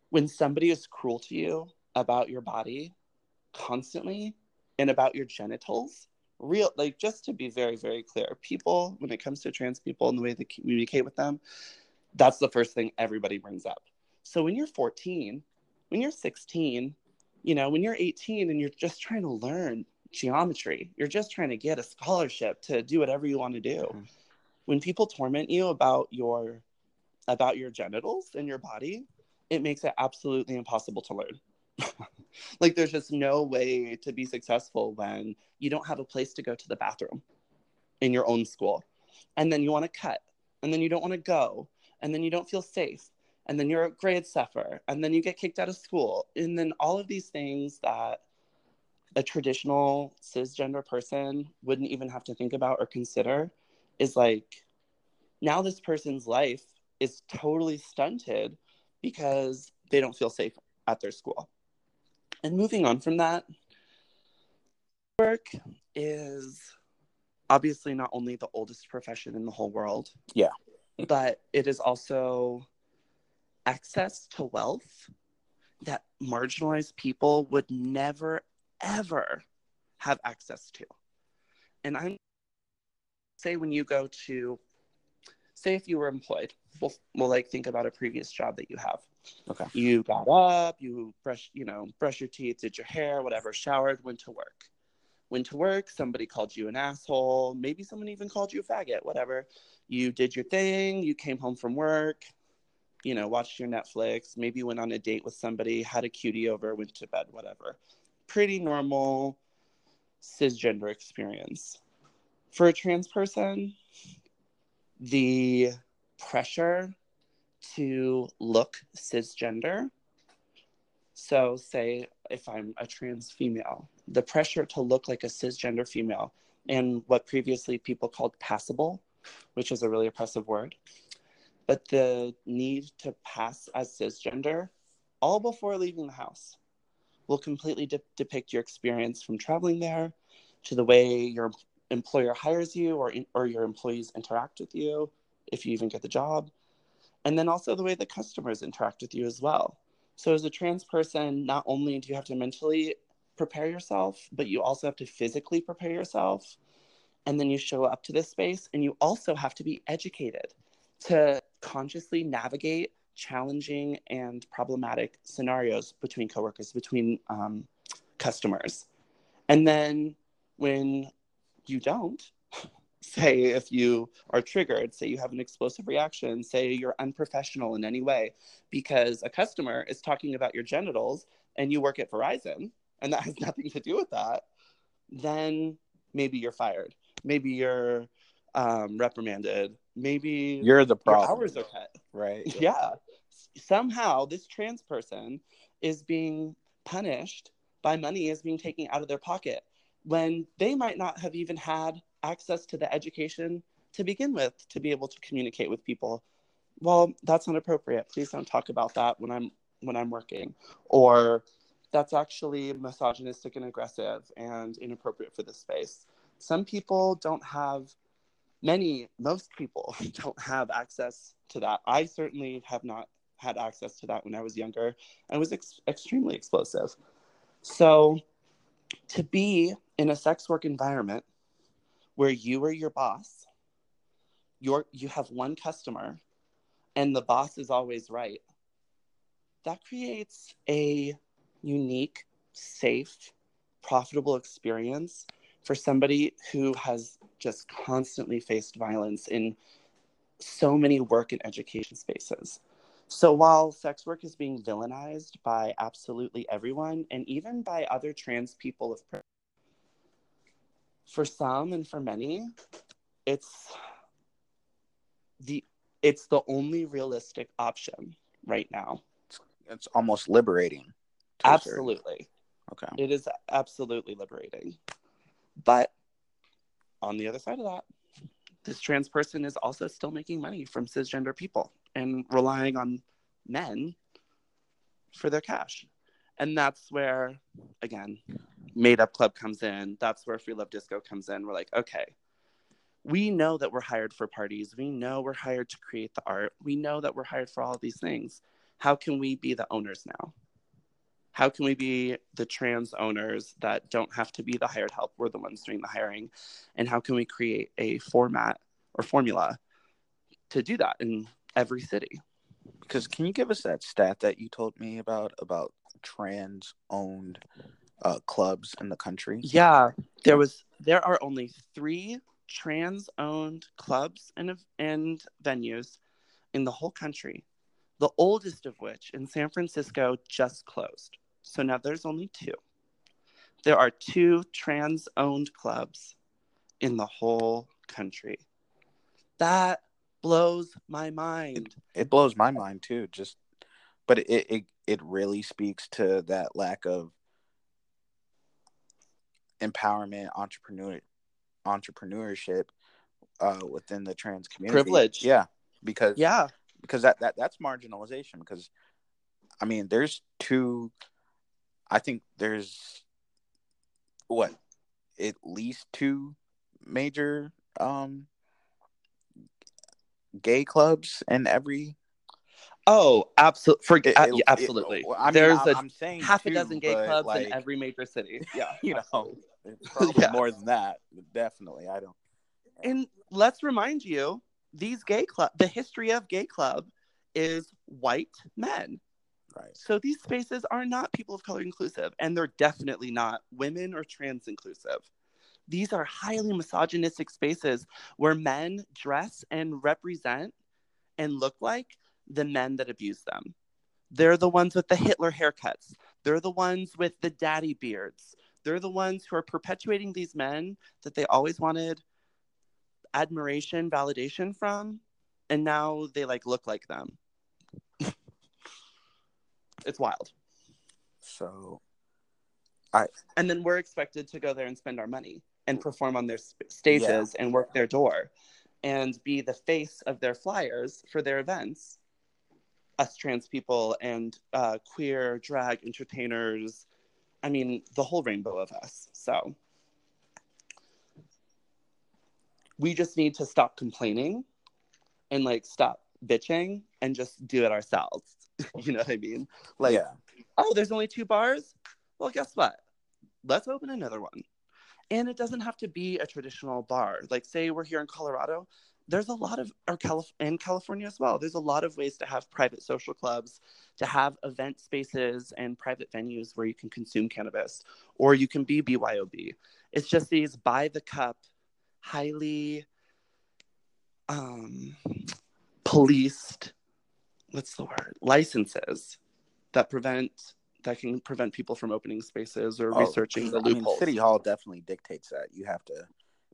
when somebody is cruel to you about your body constantly and about your genitals, real, like just to be very, very clear, people, when it comes to trans people and the way they communicate with them, that's the first thing everybody brings up. So when you're 14, when you're 16, you know, when you're 18 and you're just trying to learn geometry, you're just trying to get a scholarship to do whatever you want to do. Mm-hmm. When people torment you about your about your genitals and your body, it makes it absolutely impossible to learn. like there's just no way to be successful when you don't have a place to go to the bathroom in your own school. And then you want to cut, and then you don't want to go, and then you don't feel safe, and then your grades suffer, and then you get kicked out of school. And then all of these things that a traditional cisgender person wouldn't even have to think about or consider is like now this person's life is totally stunted because they don't feel safe at their school. And moving on from that, work is obviously not only the oldest profession in the whole world. Yeah. but it is also access to wealth that marginalized people would never ever have access to. And I'm say when you go to say if you were employed, we'll, we'll like think about a previous job that you have. Okay. You got up, you brush, you know, brush your teeth, did your hair, whatever, showered, went to work. Went to work, somebody called you an asshole, maybe someone even called you a faggot, whatever. You did your thing, you came home from work, you know, watched your Netflix, maybe went on a date with somebody, had a cutie over, went to bed, whatever. Pretty normal cisgender experience. For a trans person, the pressure to look cisgender. So, say if I'm a trans female, the pressure to look like a cisgender female and what previously people called passable, which is a really oppressive word, but the need to pass as cisgender all before leaving the house will completely de- depict your experience from traveling there to the way your employer hires you or, in, or your employees interact with you if you even get the job and then also the way the customers interact with you as well. So, as a trans person, not only do you have to mentally prepare yourself, but you also have to physically prepare yourself. And then you show up to this space, and you also have to be educated to consciously navigate challenging and problematic scenarios between coworkers, between um, customers. And then when you don't, say if you are triggered, say you have an explosive reaction, say you're unprofessional in any way because a customer is talking about your genitals and you work at Verizon and that has nothing to do with that, then maybe you're fired. Maybe you're um, reprimanded. Maybe you're the problem. Your hours are cut. Right. Yeah. Somehow this trans person is being punished by money is being taken out of their pocket when they might not have even had access to the education to begin with to be able to communicate with people well that's not appropriate please don't talk about that when i'm when i'm working or that's actually misogynistic and aggressive and inappropriate for this space some people don't have many most people don't have access to that. I certainly have not had access to that when i was younger and was ex- extremely explosive. So to be in a sex work environment where you are your boss, you're, you have one customer, and the boss is always right, that creates a unique, safe, profitable experience for somebody who has just constantly faced violence in so many work and education spaces. So while sex work is being villainized by absolutely everyone and even by other trans people of for some and for many, it's the it's the only realistic option right now. It's almost liberating. Absolutely. Okay. It is absolutely liberating. But on the other side of that, this trans person is also still making money from cisgender people and relying on men for their cash. And that's where, again, Made Up Club comes in. That's where Free Love Disco comes in. We're like, okay, we know that we're hired for parties. We know we're hired to create the art. We know that we're hired for all of these things. How can we be the owners now? How can we be the trans owners that don't have to be the hired help? We're the ones doing the hiring. And how can we create a format or formula to do that in every city? Because can you give us that stat that you told me about about trans owned uh, clubs in the country? Yeah, there was there are only three trans owned clubs and and venues in the whole country. The oldest of which in San Francisco just closed. So now there's only two. There are two trans owned clubs in the whole country. That blows my mind. It, it blows my mind too. Just, but it, it it really speaks to that lack of empowerment, entrepreneur entrepreneurship uh, within the trans community. Privilege. Yeah, because yeah, because that that that's marginalization. Because I mean, there's two I think there's what at least two major um gay clubs in every Oh, absolutely! For it, uh, yeah, absolutely. It, I mean, There's I'm, a I'm saying half two, a dozen gay clubs like, in every major city. Yeah, you know, probably yeah. more than that. Definitely, I don't. And let's remind you, these gay club, the history of gay club is white men. Right. So these spaces are not people of color inclusive, and they're definitely not women or trans inclusive. These are highly misogynistic spaces where men dress and represent and look like the men that abuse them. They're the ones with the Hitler haircuts. They're the ones with the daddy beards. They're the ones who are perpetuating these men that they always wanted admiration, validation from, and now they like look like them. It's wild. So, I and then we're expected to go there and spend our money and perform on their sp- stages yeah. and work their door and be the face of their flyers for their events. Us trans people and uh, queer drag entertainers. I mean, the whole rainbow of us. So we just need to stop complaining and like stop bitching and just do it ourselves. you know what I mean? Like, yeah. oh, there's only two bars. Well, guess what? Let's open another one. And it doesn't have to be a traditional bar. Like, say we're here in Colorado, there's a lot of, or Calif- in California as well, there's a lot of ways to have private social clubs, to have event spaces and private venues where you can consume cannabis, or you can be BYOB. It's just these by the cup, highly um, policed what's the word licenses that prevent that can prevent people from opening spaces or oh, researching the loopholes. I mean, City Hall definitely dictates that you have to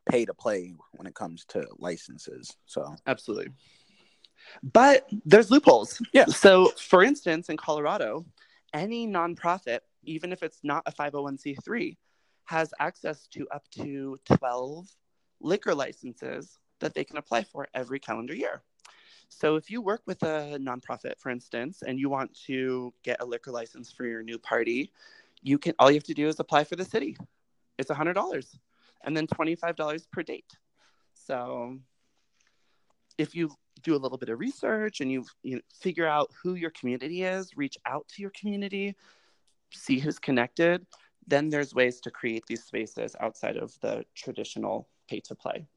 pay to play when it comes to licenses. So absolutely, but there's loopholes. Yeah. So, for instance, in Colorado, any nonprofit, even if it's not a 501c3, has access to up to 12 liquor licenses that they can apply for every calendar year. So if you work with a nonprofit, for instance, and you want to get a liquor license for your new party, you can all you have to do is apply for the city. It's hundred dollars, and then twenty five dollars per date. So if you do a little bit of research and you you figure out who your community is, reach out to your community, see who's connected, then there's ways to create these spaces outside of the traditional pay to play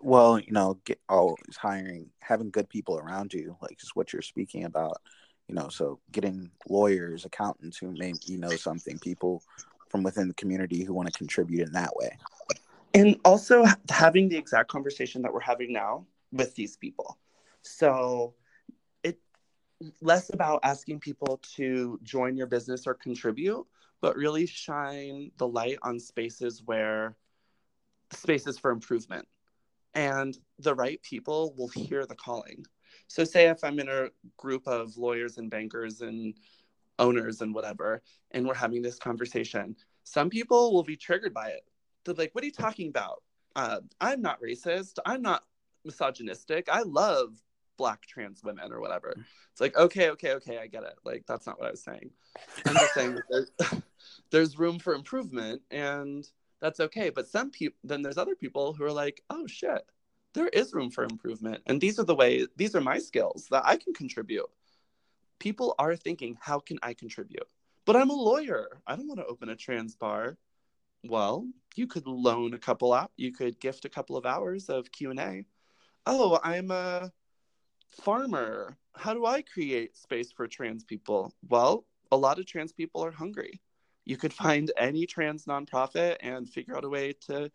well you know get always hiring having good people around you like is what you're speaking about you know so getting lawyers accountants who may you know something people from within the community who want to contribute in that way. And also having the exact conversation that we're having now with these people. So it less about asking people to join your business or contribute but really shine the light on spaces where spaces for improvement and the right people will hear the calling. So, say if I'm in a group of lawyers and bankers and owners and whatever, and we're having this conversation, some people will be triggered by it. They're like, What are you talking about? uh, I'm not racist. I'm not misogynistic. I love black trans women or whatever. It's like, okay, okay, okay, I get it. Like, that's not what I was saying. I'm just saying there's, there's room for improvement and that's okay. But some people, then there's other people who are like, oh shit, there is room for improvement. And these are the ways, these are my skills that I can contribute. People are thinking, how can I contribute? But I'm a lawyer. I don't want to open a trans bar. Well, you could loan a couple out. You could gift a couple of hours of Q and A. Oh, I'm a farmer. How do I create space for trans people? Well, a lot of trans people are hungry. You could find any trans nonprofit and figure out a way to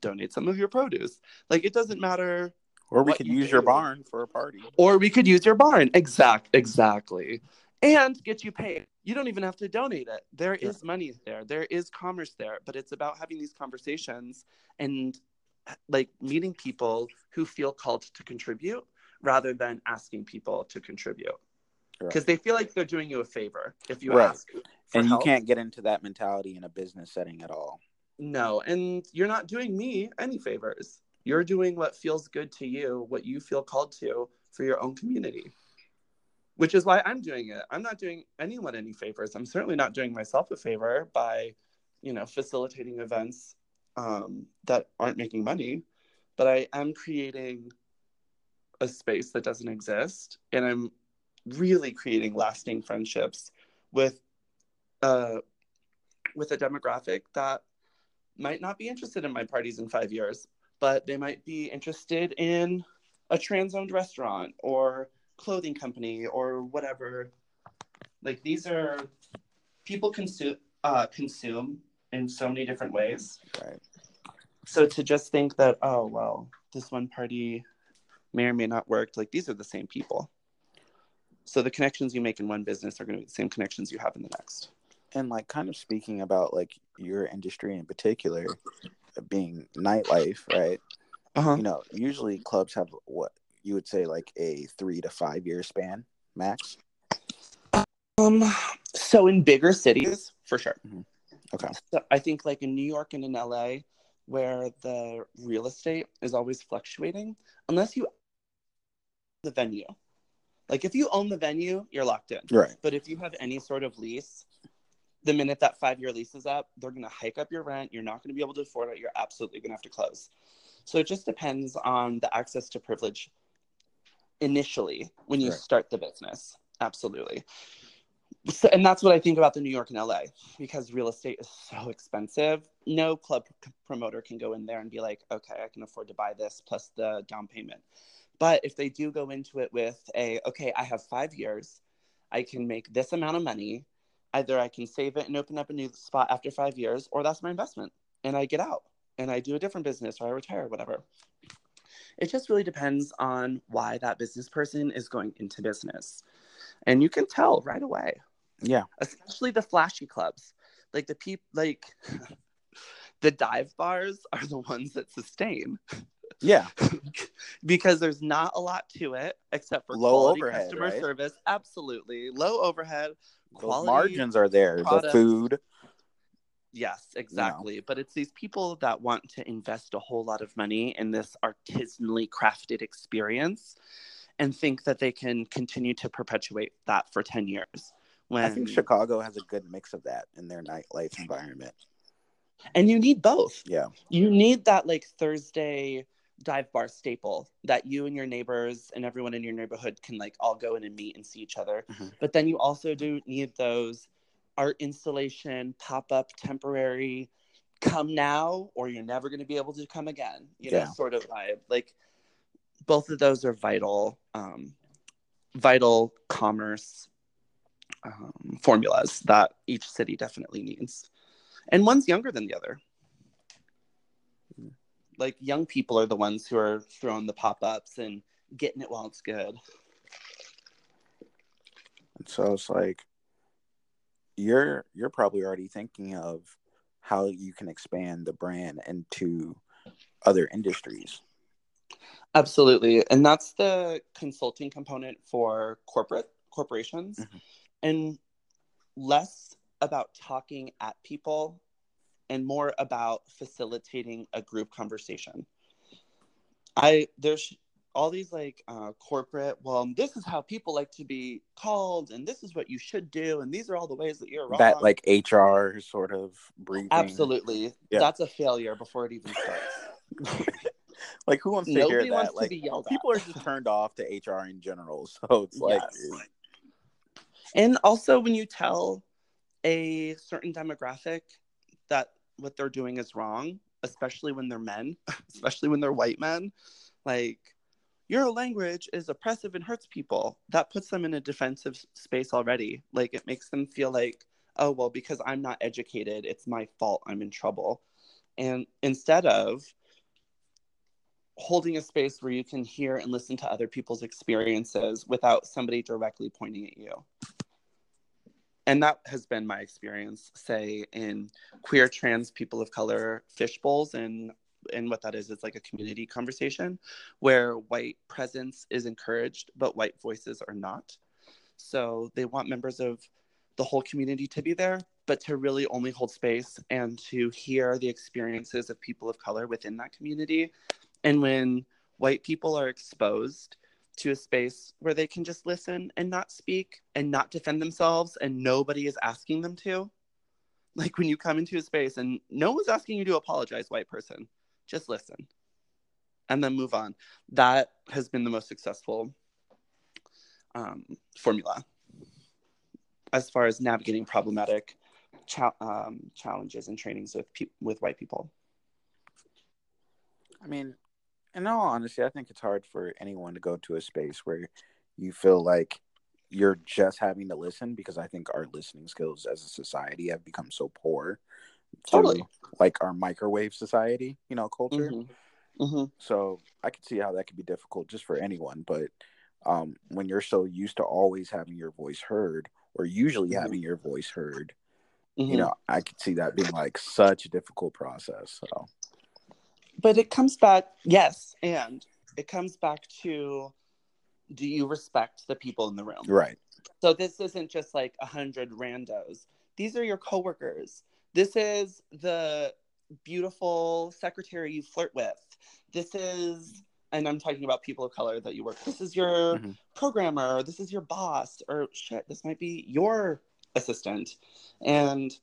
donate some of your produce. Like it doesn't matter. Or we could you use your barn for a party. Or we could use your barn. Exact, exactly. And get you paid. You don't even have to donate it. There is money there. There is commerce there. But it's about having these conversations and like meeting people who feel called to contribute rather than asking people to contribute. Right. Because they feel like they're doing you a favor if you Right. ask. And you help. can't get into that mentality in a business setting at all. No, and you're not doing me any favors. You're doing what feels good to you, what you feel called to for your own community. Which is why I'm doing it. I'm not doing anyone any favors. I'm certainly not doing myself a favor by, you know, facilitating events um, that aren't making money. But I am creating a space that doesn't exist, and I'm really creating lasting friendships with, uh, with a demographic that might not be interested in my parties in five years, but they might be interested in a trans owned restaurant or clothing company or whatever. Like these are people consume uh, consume in so many different ways. Right. So to just think that oh well, this one party may or may not work. Like these are the same people. So the connections you make in one business are going to be the same connections you have in the next. And like kind of speaking about like your industry in particular being nightlife, right? Uh-huh. You know, usually clubs have what you would say like a three to five year span max. Um, so in bigger cities, for sure. Okay. So I think like in New York and in LA, where the real estate is always fluctuating, unless you the venue. Like if you own the venue, you're locked in. Right. But if you have any sort of lease, the minute that five year lease is up, they're gonna hike up your rent. You're not gonna be able to afford it. You're absolutely gonna have to close. So it just depends on the access to privilege initially when you Right. start the business. Absolutely. So, and that's what I think about the New York and LA because real estate is so expensive. No club promoter can go in there and be like, okay, I can afford to buy this plus the down payment. But if they do go into it with a, okay, I have five years, I can make this amount of money. Either I can save it and open up a new spot after five years, or that's my investment and I get out and I do a different business or I retire, whatever. It just really depends on why that business person is going into business. And you can tell right away Yeah. especially the flashy clubs like the peop like the dive bars are the ones that sustain Yeah. because there's not a lot to it except for Low overhead, customer right? service absolutely low overhead Those margins are there. The food. yes exactly but it's these people that want to invest a whole lot of money in this artisanally crafted experience and think that they can continue to perpetuate that for 10 years when I think Chicago has a good mix of that in their nightlife environment. and you need both Yeah. you need that like Thursday dive bar staple that you and your neighbors and everyone in your neighborhood can like all go in and meet and see each other. Mhm. But then you also do need those art installation, pop up, temporary, come now or you're never going to be able to come again, you know, sort of vibe. Like both of those are vital, um, vital commerce um, formulas that each city definitely needs. And one's younger than the other like young people are the ones who are throwing the pop-ups and getting it while it's good And so it's like you're you're probably already thinking of how you can expand the brand into other industries. absolutely and that's the consulting component for corporate corporations Mhm. and less about talking at people and more about facilitating a group conversation. I there's all these like uh, corporate well this is how people like to be called and this is what you should do and these are all the ways that you're wrong that like hr sort of briefing absolutely yeah. that's a failure before it even starts like who wants to Nobody hear that like people are just turned off to hr in general so it's like yes. and also when you tell a certain demographic what they're doing is wrong especially when they're men especially when they're white men. Like your language is oppressive and hurts people. That puts them in a defensive space already. Like it makes them feel like oh well because i'm not educated it's my fault i'm in trouble. And instead of holding a space where you can hear and listen to other people's experiences without somebody directly pointing at you and that has been my experience say in queer trans people of color fishbowls and and what that is is like a community conversation where white presence is encouraged but white voices are not. So they want members of the whole community to be there but to really only hold space and to hear the experiences of people of color within that community. And when white people are exposed to a space where they can just listen and not speak and not defend themselves and nobody is asking them to like when you come into a space and no one's asking you to apologize white person just listen and then move on. That has been the most successful um, formula as far as navigating problematic cha- um, challenges and trainings with pe- with white people. I mean, in all honesty, I think it's hard for anyone to go to a space where you feel like you're just having to listen because I think our listening skills as a society have become so poor totally like our microwave society, you know, culture. Mm-hmm. Mm-hmm. So I could see how that could be difficult just for anyone. But um, when you're so used to always having your voice heard, or usually mm-hmm. having your voice heard, you mm-hmm. know, I could see that being like such a difficult process. So, but it comes back, yes, and it comes back to do you respect the people in the room? Right. So this isn't just like a hundred randos. These are your coworkers this is the beautiful secretary you flirt with. This is, and I'm talking about people of color that you work. This is your mm-hmm. programmer. This is your boss, or shit, this might be your assistant. And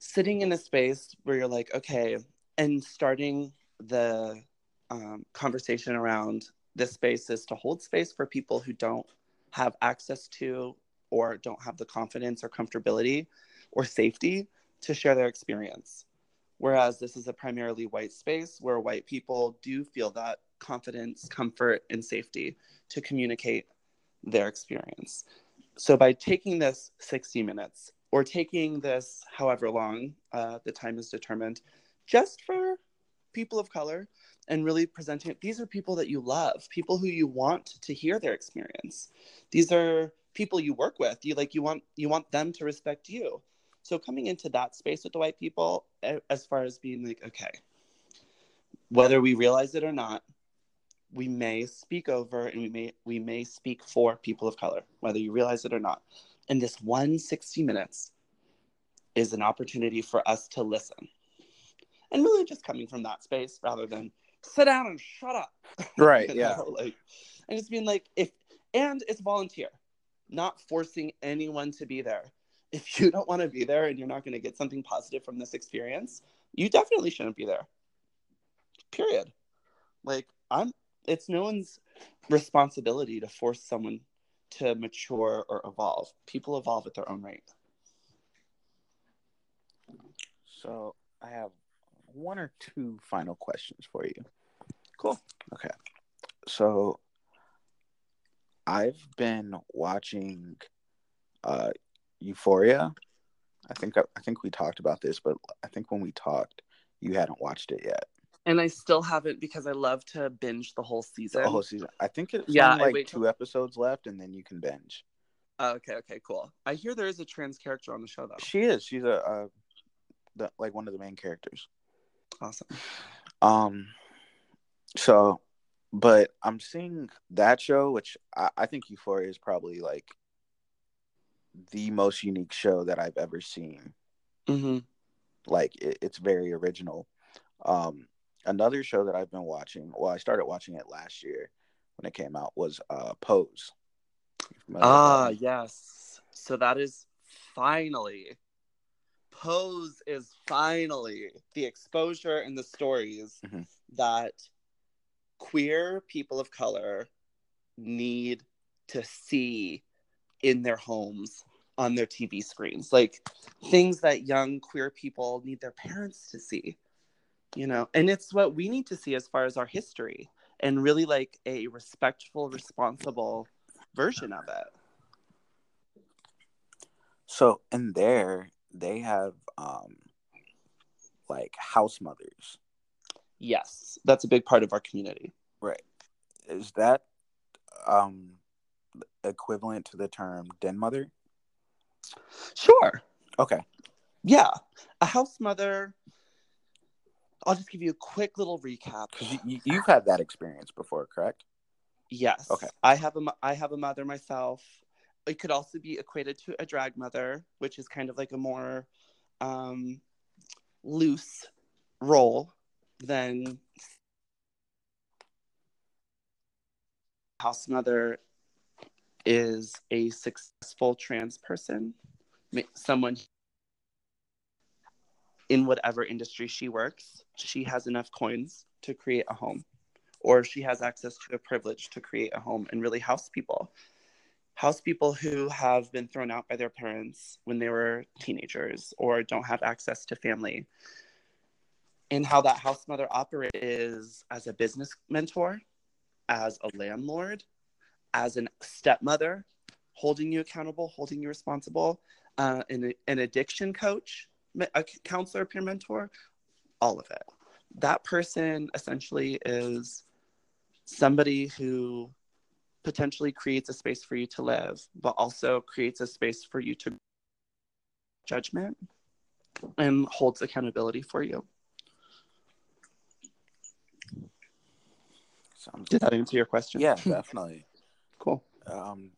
sitting in a space where you're like, okay, and starting the um, conversation around this space is to hold space for people who don't have access to or don't have the confidence or comfortability or safety to share their experience. Whereas this is a primarily white space where white people do feel that confidence, comfort, and safety to communicate their experience. So by taking this 60 minutes or taking this however long uh, the time is determined, just for people of color and really presenting it, these are people that you love, people who you want to hear their experience. These are people you work with. You like you want you want them to respect you. So coming into that space with the white people, as far as being like, okay, whether we realize it or not, we may speak over and we may we may speak for people of color, whether you realize it or not. And this one 60 minutes is an opportunity for us to listen. And really just coming from that space rather than sit down and shut up. Right. yeah. Know? Like and just being like if and it's volunteer, not forcing anyone to be there if you don't want to be there and you're not going to get something positive from this experience, you definitely shouldn't be there. Period. Like, I'm, it's no one's responsibility to force someone to mature or evolve. People evolve at their own rate. So, I have one or two final questions for you. Cool. Okay. So, I've been watching uh, Euphoria. I think I think we talked about this, but I think when we talked, you hadn't watched it yet. And I still haven't because I love to binge the whole season. The whole season. I think it's yeah, like two till... episodes left, and then you can binge. Oh, okay, okay, cool. I hear there is a trans character on the show though. She is. She's a, uh, the, like one of the main characters. Awesome. Um, so, but I'm seeing that show, which I, I think Euphoria is probably like the most unique show that I've ever seen. Mm-hmm. Like it, it's very original. Um, another show that I've been watching, well, I started watching it last year when it came out, was uh, Pose. Ah, yes. So that is finally Pose is finally the exposure and the stories mm-hmm. that queer people of color need to see in their homes on their TV screens. Like things that young queer people need their parents to see, you know, and it's what we need to see as far as our history and really like a respectful, responsible version of it. So in there, they have um like house mothers. Yes, that's a big part of our community. Right. Is that um equivalent to the term den mother? Sure. Okay. Yeah. A house mother I'll just give you a quick little recap. You, you've had that experience before, correct? Yes. Okay. I have a I have a mother myself. It could also be equated to a drag mother, which is kind of like a more um, loose role than house mother is a successful trans person, someone in whatever industry she works, she has enough coins to create a home, or she has access to a privilege to create a home and really house people. House people who have been thrown out by their parents when they were teenagers or don't have access to family. And how that house mother operates as a business mentor, as a landlord, as a stepmother, holding you accountable, holding you responsible, uh, an, an addiction coach, a counselor, peer mentor, all of it. That person essentially is somebody who potentially creates a space for you to live, but also creates a space for you to judgment and holds accountability for you. Sounds Did that answer your question? Yeah, definitely. cool. Um,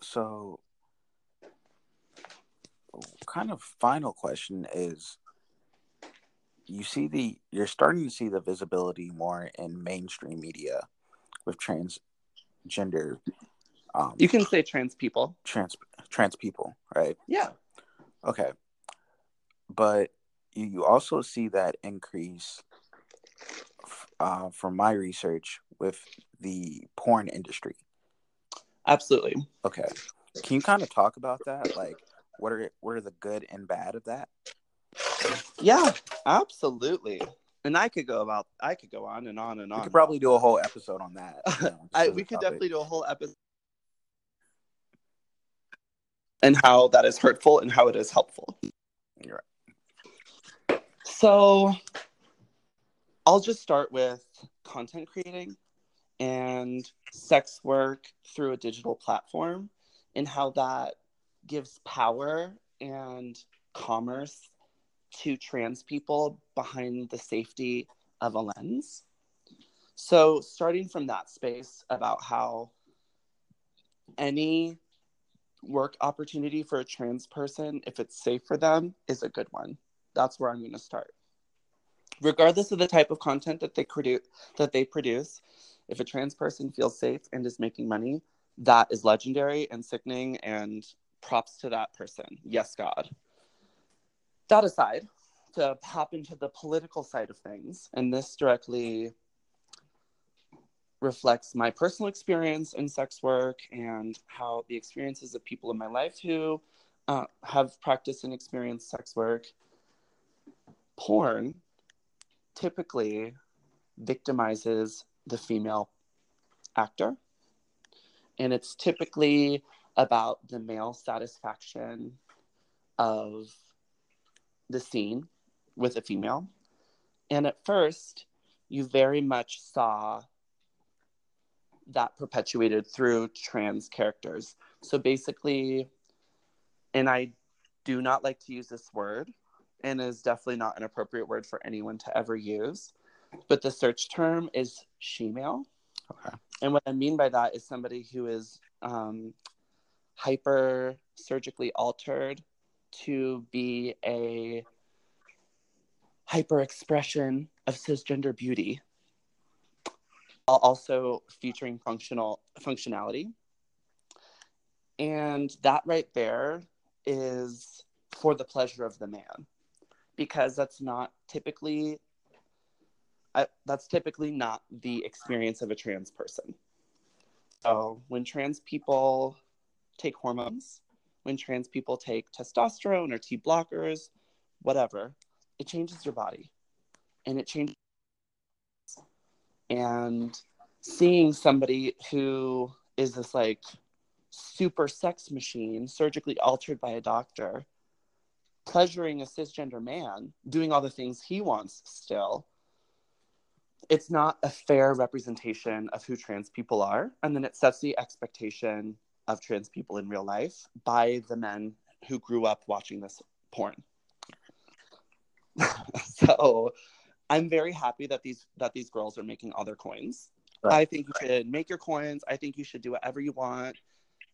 so kind of final question is you see the you're starting to see the visibility more in mainstream media with transgender um, you can say trans people. trans trans people right? Yeah. Okay. But you, you also see that increase uh, from my research with the porn industry. Absolutely. Okay. Can you kind of talk about that? Like what are what are the good and bad of that? Yeah, absolutely. And I could go about I could go on and on and on. We could probably do a whole episode on that. You know, I, we could topic. definitely do a whole episode and how that is hurtful and how it is helpful. You're right. So I'll just start with content creating and sex work through a digital platform and how that gives power and commerce to trans people behind the safety of a lens. So, starting from that space about how any work opportunity for a trans person, if it's safe for them, is a good one. That's where I'm going to start. Regardless of the type of content that they produce, that they produce, if a trans person feels safe and is making money, that is legendary and sickening and props to that person. Yes, God. That aside, to hop into the political side of things, and this directly reflects my personal experience in sex work and how the experiences of people in my life who uh, have practiced and experienced sex work. Porn typically victimizes the female actor, and it's typically about the male satisfaction of the scene with a female. And at first, you very much saw that perpetuated through trans characters. So basically, and I do not like to use this word, and is definitely not an appropriate word for anyone to ever use, but the search term is she-male. Okay. And what I mean by that is somebody who is um, hyper surgically altered to be a hyper expression of cisgender beauty also featuring functional functionality. And that right there is for the pleasure of the man because that's not typically uh, that's typically not the experience of a trans person. So when trans people take hormones, when trans people take testosterone or T blockers, whatever, it changes your body and it changes. And seeing somebody who is this like super sex machine, surgically altered by a doctor, pleasuring a cisgender man, doing all the things he wants still, it's not a fair representation of who trans people are. And then it sets the expectation of trans people in real life by the men who grew up watching this porn. so I'm very happy that these that these girls are making all their coins. Right. I think you should make your coins. I think you should do whatever you want,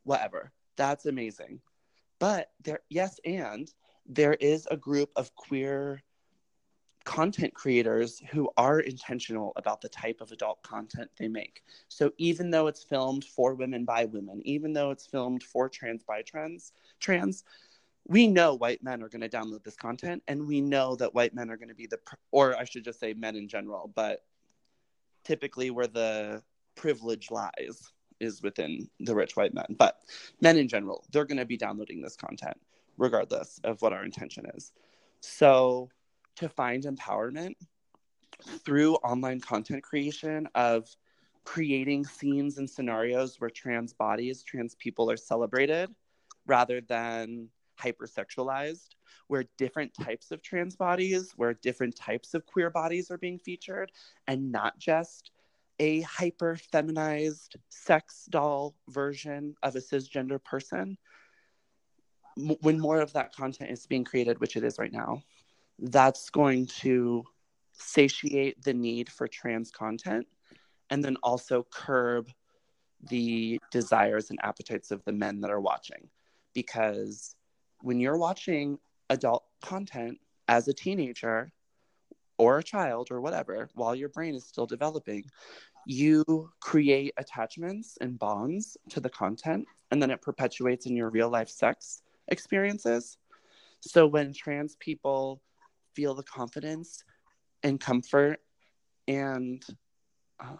whatever. That's amazing. But there, yes, and there is a group of queer content creators who are intentional about the type of adult content they make. So even though it's filmed for women by women, even though it's filmed for trans by trans, trans, we know white men are going to download this content and we know that white men are going to be the or I should just say men in general, but typically where the privilege lies is within the rich white men. But men in general, they're going to be downloading this content regardless of what our intention is. So to find empowerment through online content creation of creating scenes and scenarios where trans bodies, trans people are celebrated rather than hypersexualized, where different types of trans bodies, where different types of queer bodies are being featured, and not just a hyper feminized sex doll version of a cisgender person. When more of that content is being created, which it is right now, that's going to satiate the need for trans content and then also curb the desires and appetites of the men that are watching. Because when you're watching adult content as a teenager or a child or whatever, while your brain is still developing, you create attachments and bonds to the content, and then it perpetuates in your real life sex experiences. So when trans people feel the confidence and comfort and um,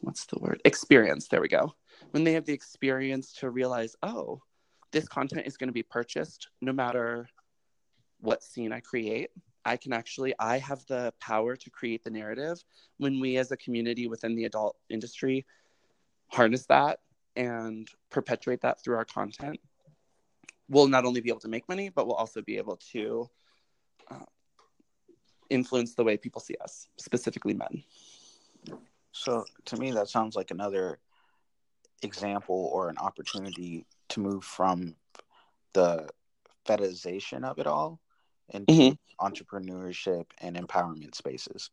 what's the word? Experience. There we go. When they have the experience to realize oh this content is going to be purchased no matter what scene i create. I can actually i have the power to create the narrative. When we as a community within the adult industry harness that and perpetuate that through our content we'll not only be able to make money but we'll also be able to uh, influence the way people see us, specifically men. So to me, that sounds like another example or an opportunity to move from the fetishization of it all into mm-hmm. entrepreneurship and empowerment spaces.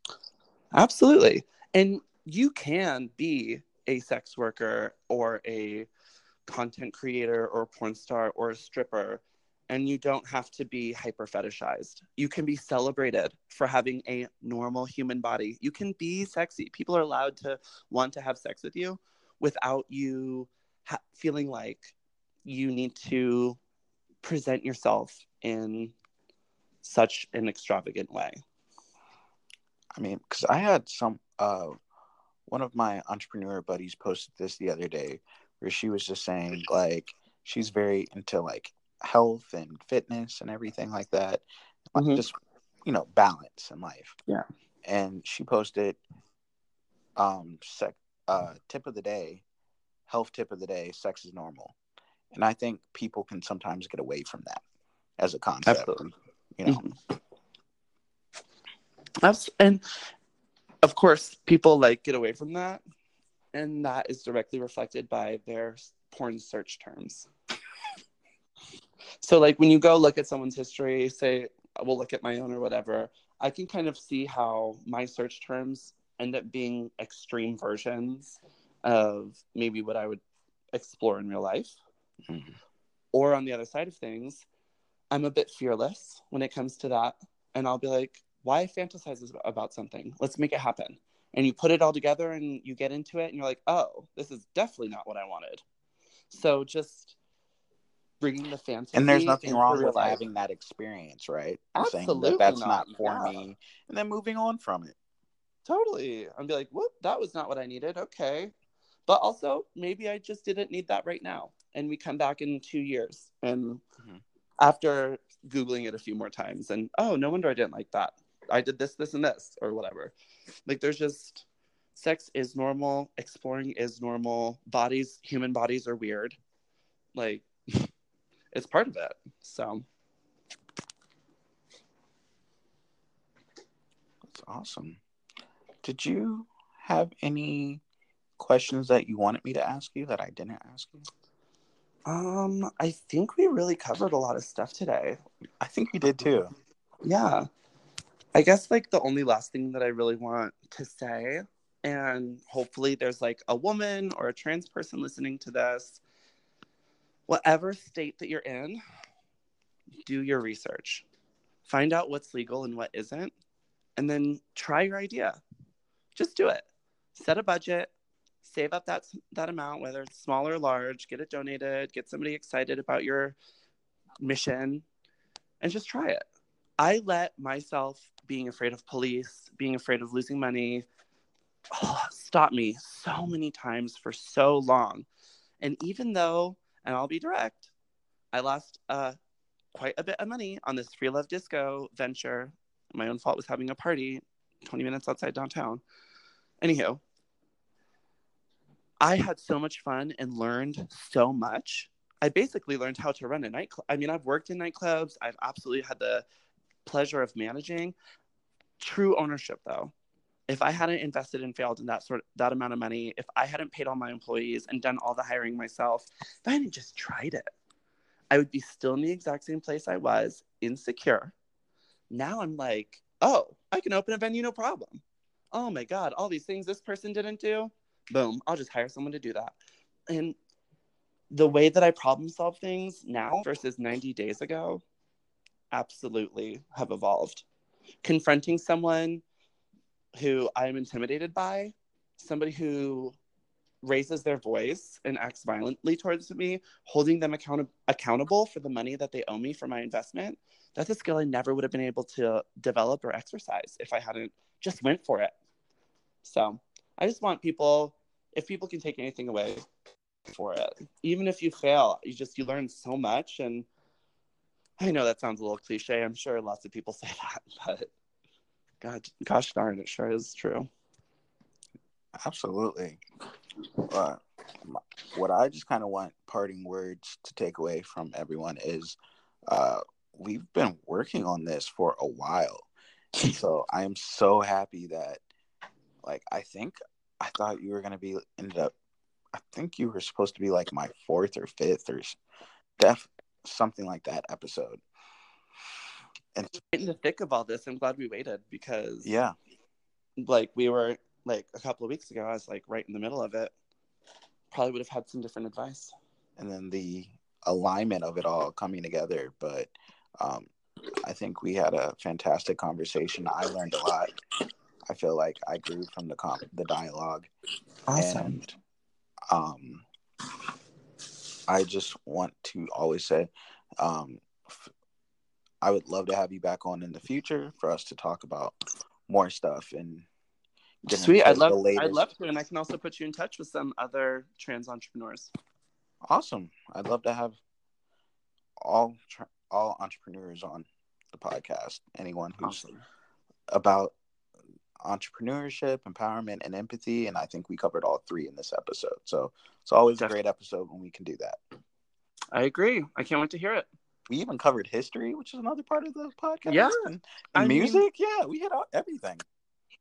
Absolutely. And you can be a sex worker or a content creator or a porn star or a stripper and you don't have to be hyper fetishized. You can be celebrated for having a normal human body. You can be sexy. People are allowed to want to have sex with you without you ha- feeling like you need to present yourself in such an extravagant way. I mean, because I had some, uh, one of my entrepreneur buddies posted this the other day where she was just saying, like, she's very into like health and fitness and everything like that. Mm-hmm. Just you know, balance in life. Yeah. And she posted um sec uh tip of the day, health tip of the day, sex is normal. And I think people can sometimes get away from that as a concept. Absolutely. You know. Mm-hmm. That's, and of course people like get away from that and that is directly reflected by their porn search terms so like when you go look at someone's history, say we'll look at my own or whatever, I can kind of see how my search terms end up being extreme versions of maybe what I would explore in real life. Mm-hmm. Or on the other side of things, I'm a bit fearless when it comes to that. And I'll be like, why fantasize about something? Let's make it happen. And you put it all together and you get into it and you're like, oh, this is definitely not what I wanted. So just bringing the fantasy. And there's nothing wrong with life. having that experience, right? Absolutely that that's not, not, for yeah. me, and then moving on from it. Totally. I'd be like, whoop, that was not what I needed. Okay. But also, maybe I just didn't need that right now. And we come back in two years. And Mhm. after Googling it a few more times, and oh, no wonder I didn't like that. I did this, this, and this, or whatever. Like, there's just sex is normal, exploring is normal. Bodies, human bodies are weird. Like, it's part of it. So, That's awesome. Did you have any questions that you wanted me to ask you that I didn't ask you? um, I think we really covered a lot of stuff today. I think we did too. yeah i guess like the only last thing that i really want to say and hopefully there's like a woman or a trans person listening to this whatever state that you're in do your research. Find out what's legal and what isn't and then try your idea. Just do it. Set a budget. Save up that that amount whether it's small or large. Get it donated. Get somebody excited about your mission and just try it. I let myself being afraid of police, being afraid of losing money, oh, stop me so many times for so long. And even though, and I'll be direct, I lost uh, quite a bit of money on this free love disco venture. My own fault was having a party 20 minutes outside downtown. Anywho, I had so much fun and learned so much. I basically learned how to run a nightclub. I mean, I've worked in nightclubs. I've absolutely had the pleasure of managing. True ownership, though. If I hadn't invested and failed in that sort of, that amount of money, if I hadn't paid all my employees and done all the hiring myself, if I hadn't just tried it, I would be still in the exact same place I was, insecure. Now I'm like, oh, I can open a venue, no problem. Oh my God, all these things this person didn't do, boom, I'll just hire someone to do that. And the way that I problem solve things now versus 90 days ago absolutely have evolved. Confronting someone who I'm intimidated by, somebody who raises their voice and acts violently towards me, holding them account- accountable for the money that they owe me for my investment, that's a skill I never would have been able to develop or exercise if I hadn't just went for it. So I just want people, if people can take anything away for it, even if you fail, you just, you learn so much. And I know that sounds a little cliche. I'm sure lots of people say that, but God, gosh darn, it sure is true. Absolutely. Uh, what I just kind of want parting words to take away from everyone is uh, we've been working on this for a while. And so I am so happy that, like, I think I thought you were going to be, ended up, I think you were supposed to be like my fourth or fifth or def something like that episode. And In the thick of all this, I'm glad we waited because, yeah, like, we were like a couple of weeks ago, I was like right in the middle of it. Probably would have had some different advice. and then the alignment of it all coming together. But um, I think we had a fantastic conversation. I learned a lot. I feel like I grew from the com- the dialogue, and um, I just want to always say, um, f- I would love to have you back on in the future for us to talk about more stuff and Sweet. I'd love, I'd love to, and I can also put you in touch with some other trans entrepreneurs. Awesome. I'd love to have all tr- all entrepreneurs on the podcast. Anyone who's Awesome. about entrepreneurship, empowerment, and empathy. And I think we covered all three in this episode. So it's always a great episode when we can do that. I agree. I can't wait to hear it. We even covered history, which is another part of the podcast. Yeah. And, and I mean- music. yeah, we hit all, everything.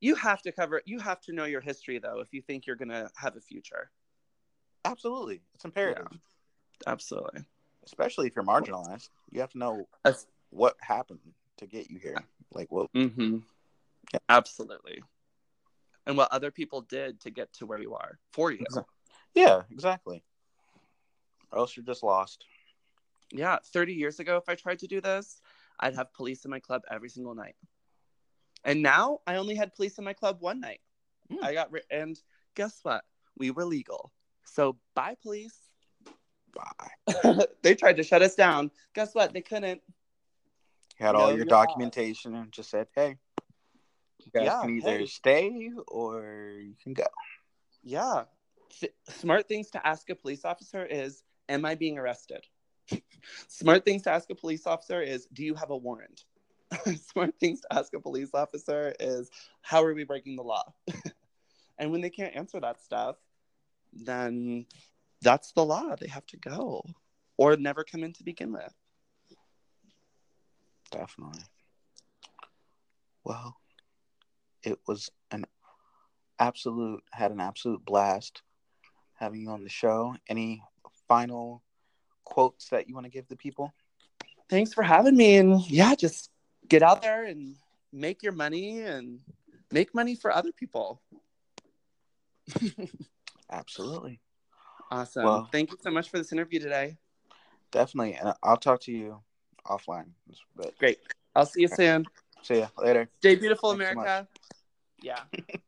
You have to cover. You have to know your history, though, if you think you're gonna have a future. Absolutely. It's imperative. Absolutely. Especially if you're marginalized. You have to know That's- what happened to get you here. Like what Mm-hmm. Yeah. Absolutely. And what other people did to get to where you are for you. Exactly. Yeah, exactly. Or else you're just lost. Yeah. 30 years ago, if I tried to do this, I'd have police in my club every single night. And now I only had police in my club one night. Hmm. I got ri- and guess what? We were legal. So bye police. Bye. they tried to shut us down. Guess what? They couldn't. You had all your you're not. documentation and just said, "Hey, you guys Yeah, can either hey. stay or you can go." Yeah. Th- smart things to ask a police officer is Am I being arrested? Smart things to ask a police officer is Do you have a warrant? smart things to ask a police officer is How are we breaking the law? and when they can't answer that stuff, then that's the law. They have to go or never come in to begin with. Definitely. Well, it was an absolute had an absolute blast having you on the show. Any final quotes that you want to give the people? Thanks for having me. And yeah, just get out there and make your money and make money for other people. Absolutely. Awesome. Well- Thank you so much for this interview today. Definitely. And I'll talk to you offline. But Great. I'll see you soon. see you later. Stay beautiful, Thanks so America. yeah.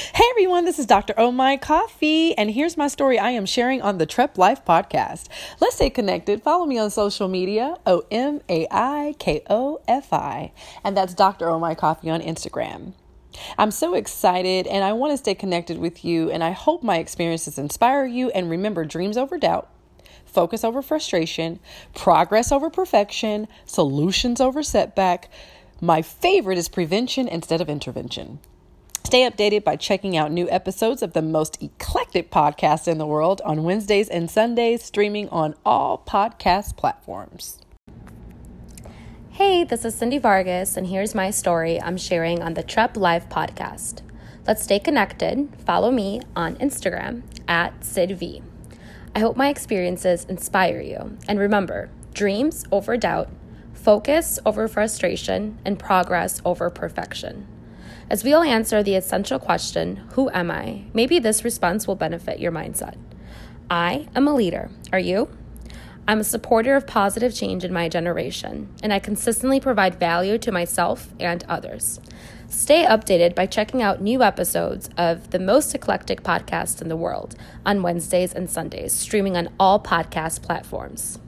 Hey everyone, this is Dr. Oh My Coffee, and here's my story I am sharing on the Trep Life podcast. Let's stay connected. Follow me on social media, O M A I K O F I, and that's Dr. Oh My Coffee on Instagram. I'm so excited and I want to stay connected with you, and I hope my experiences inspire you. And remember, dreams over doubt, focus over frustration, progress over perfection, solutions over setback. My favorite is prevention instead of intervention. Stay updated by checking out new episodes of the most eclectic podcast in the world on Wednesdays and Sundays, streaming on all podcast platforms. Hey, this is Cindy Vargas, and here's my story I'm sharing on the Trep Life podcast. Let's stay connected. Follow me on Instagram at SidV. I hope my experiences inspire you. And remember dreams over doubt, focus over frustration, and progress over perfection. As we all answer the essential question, Who am I? Maybe this response will benefit your mindset. I am a leader. Are you? I'm a supporter of positive change in my generation, and I consistently provide value to myself and others. Stay updated by checking out new episodes of the most eclectic podcast in the world on Wednesdays and Sundays, streaming on all podcast platforms.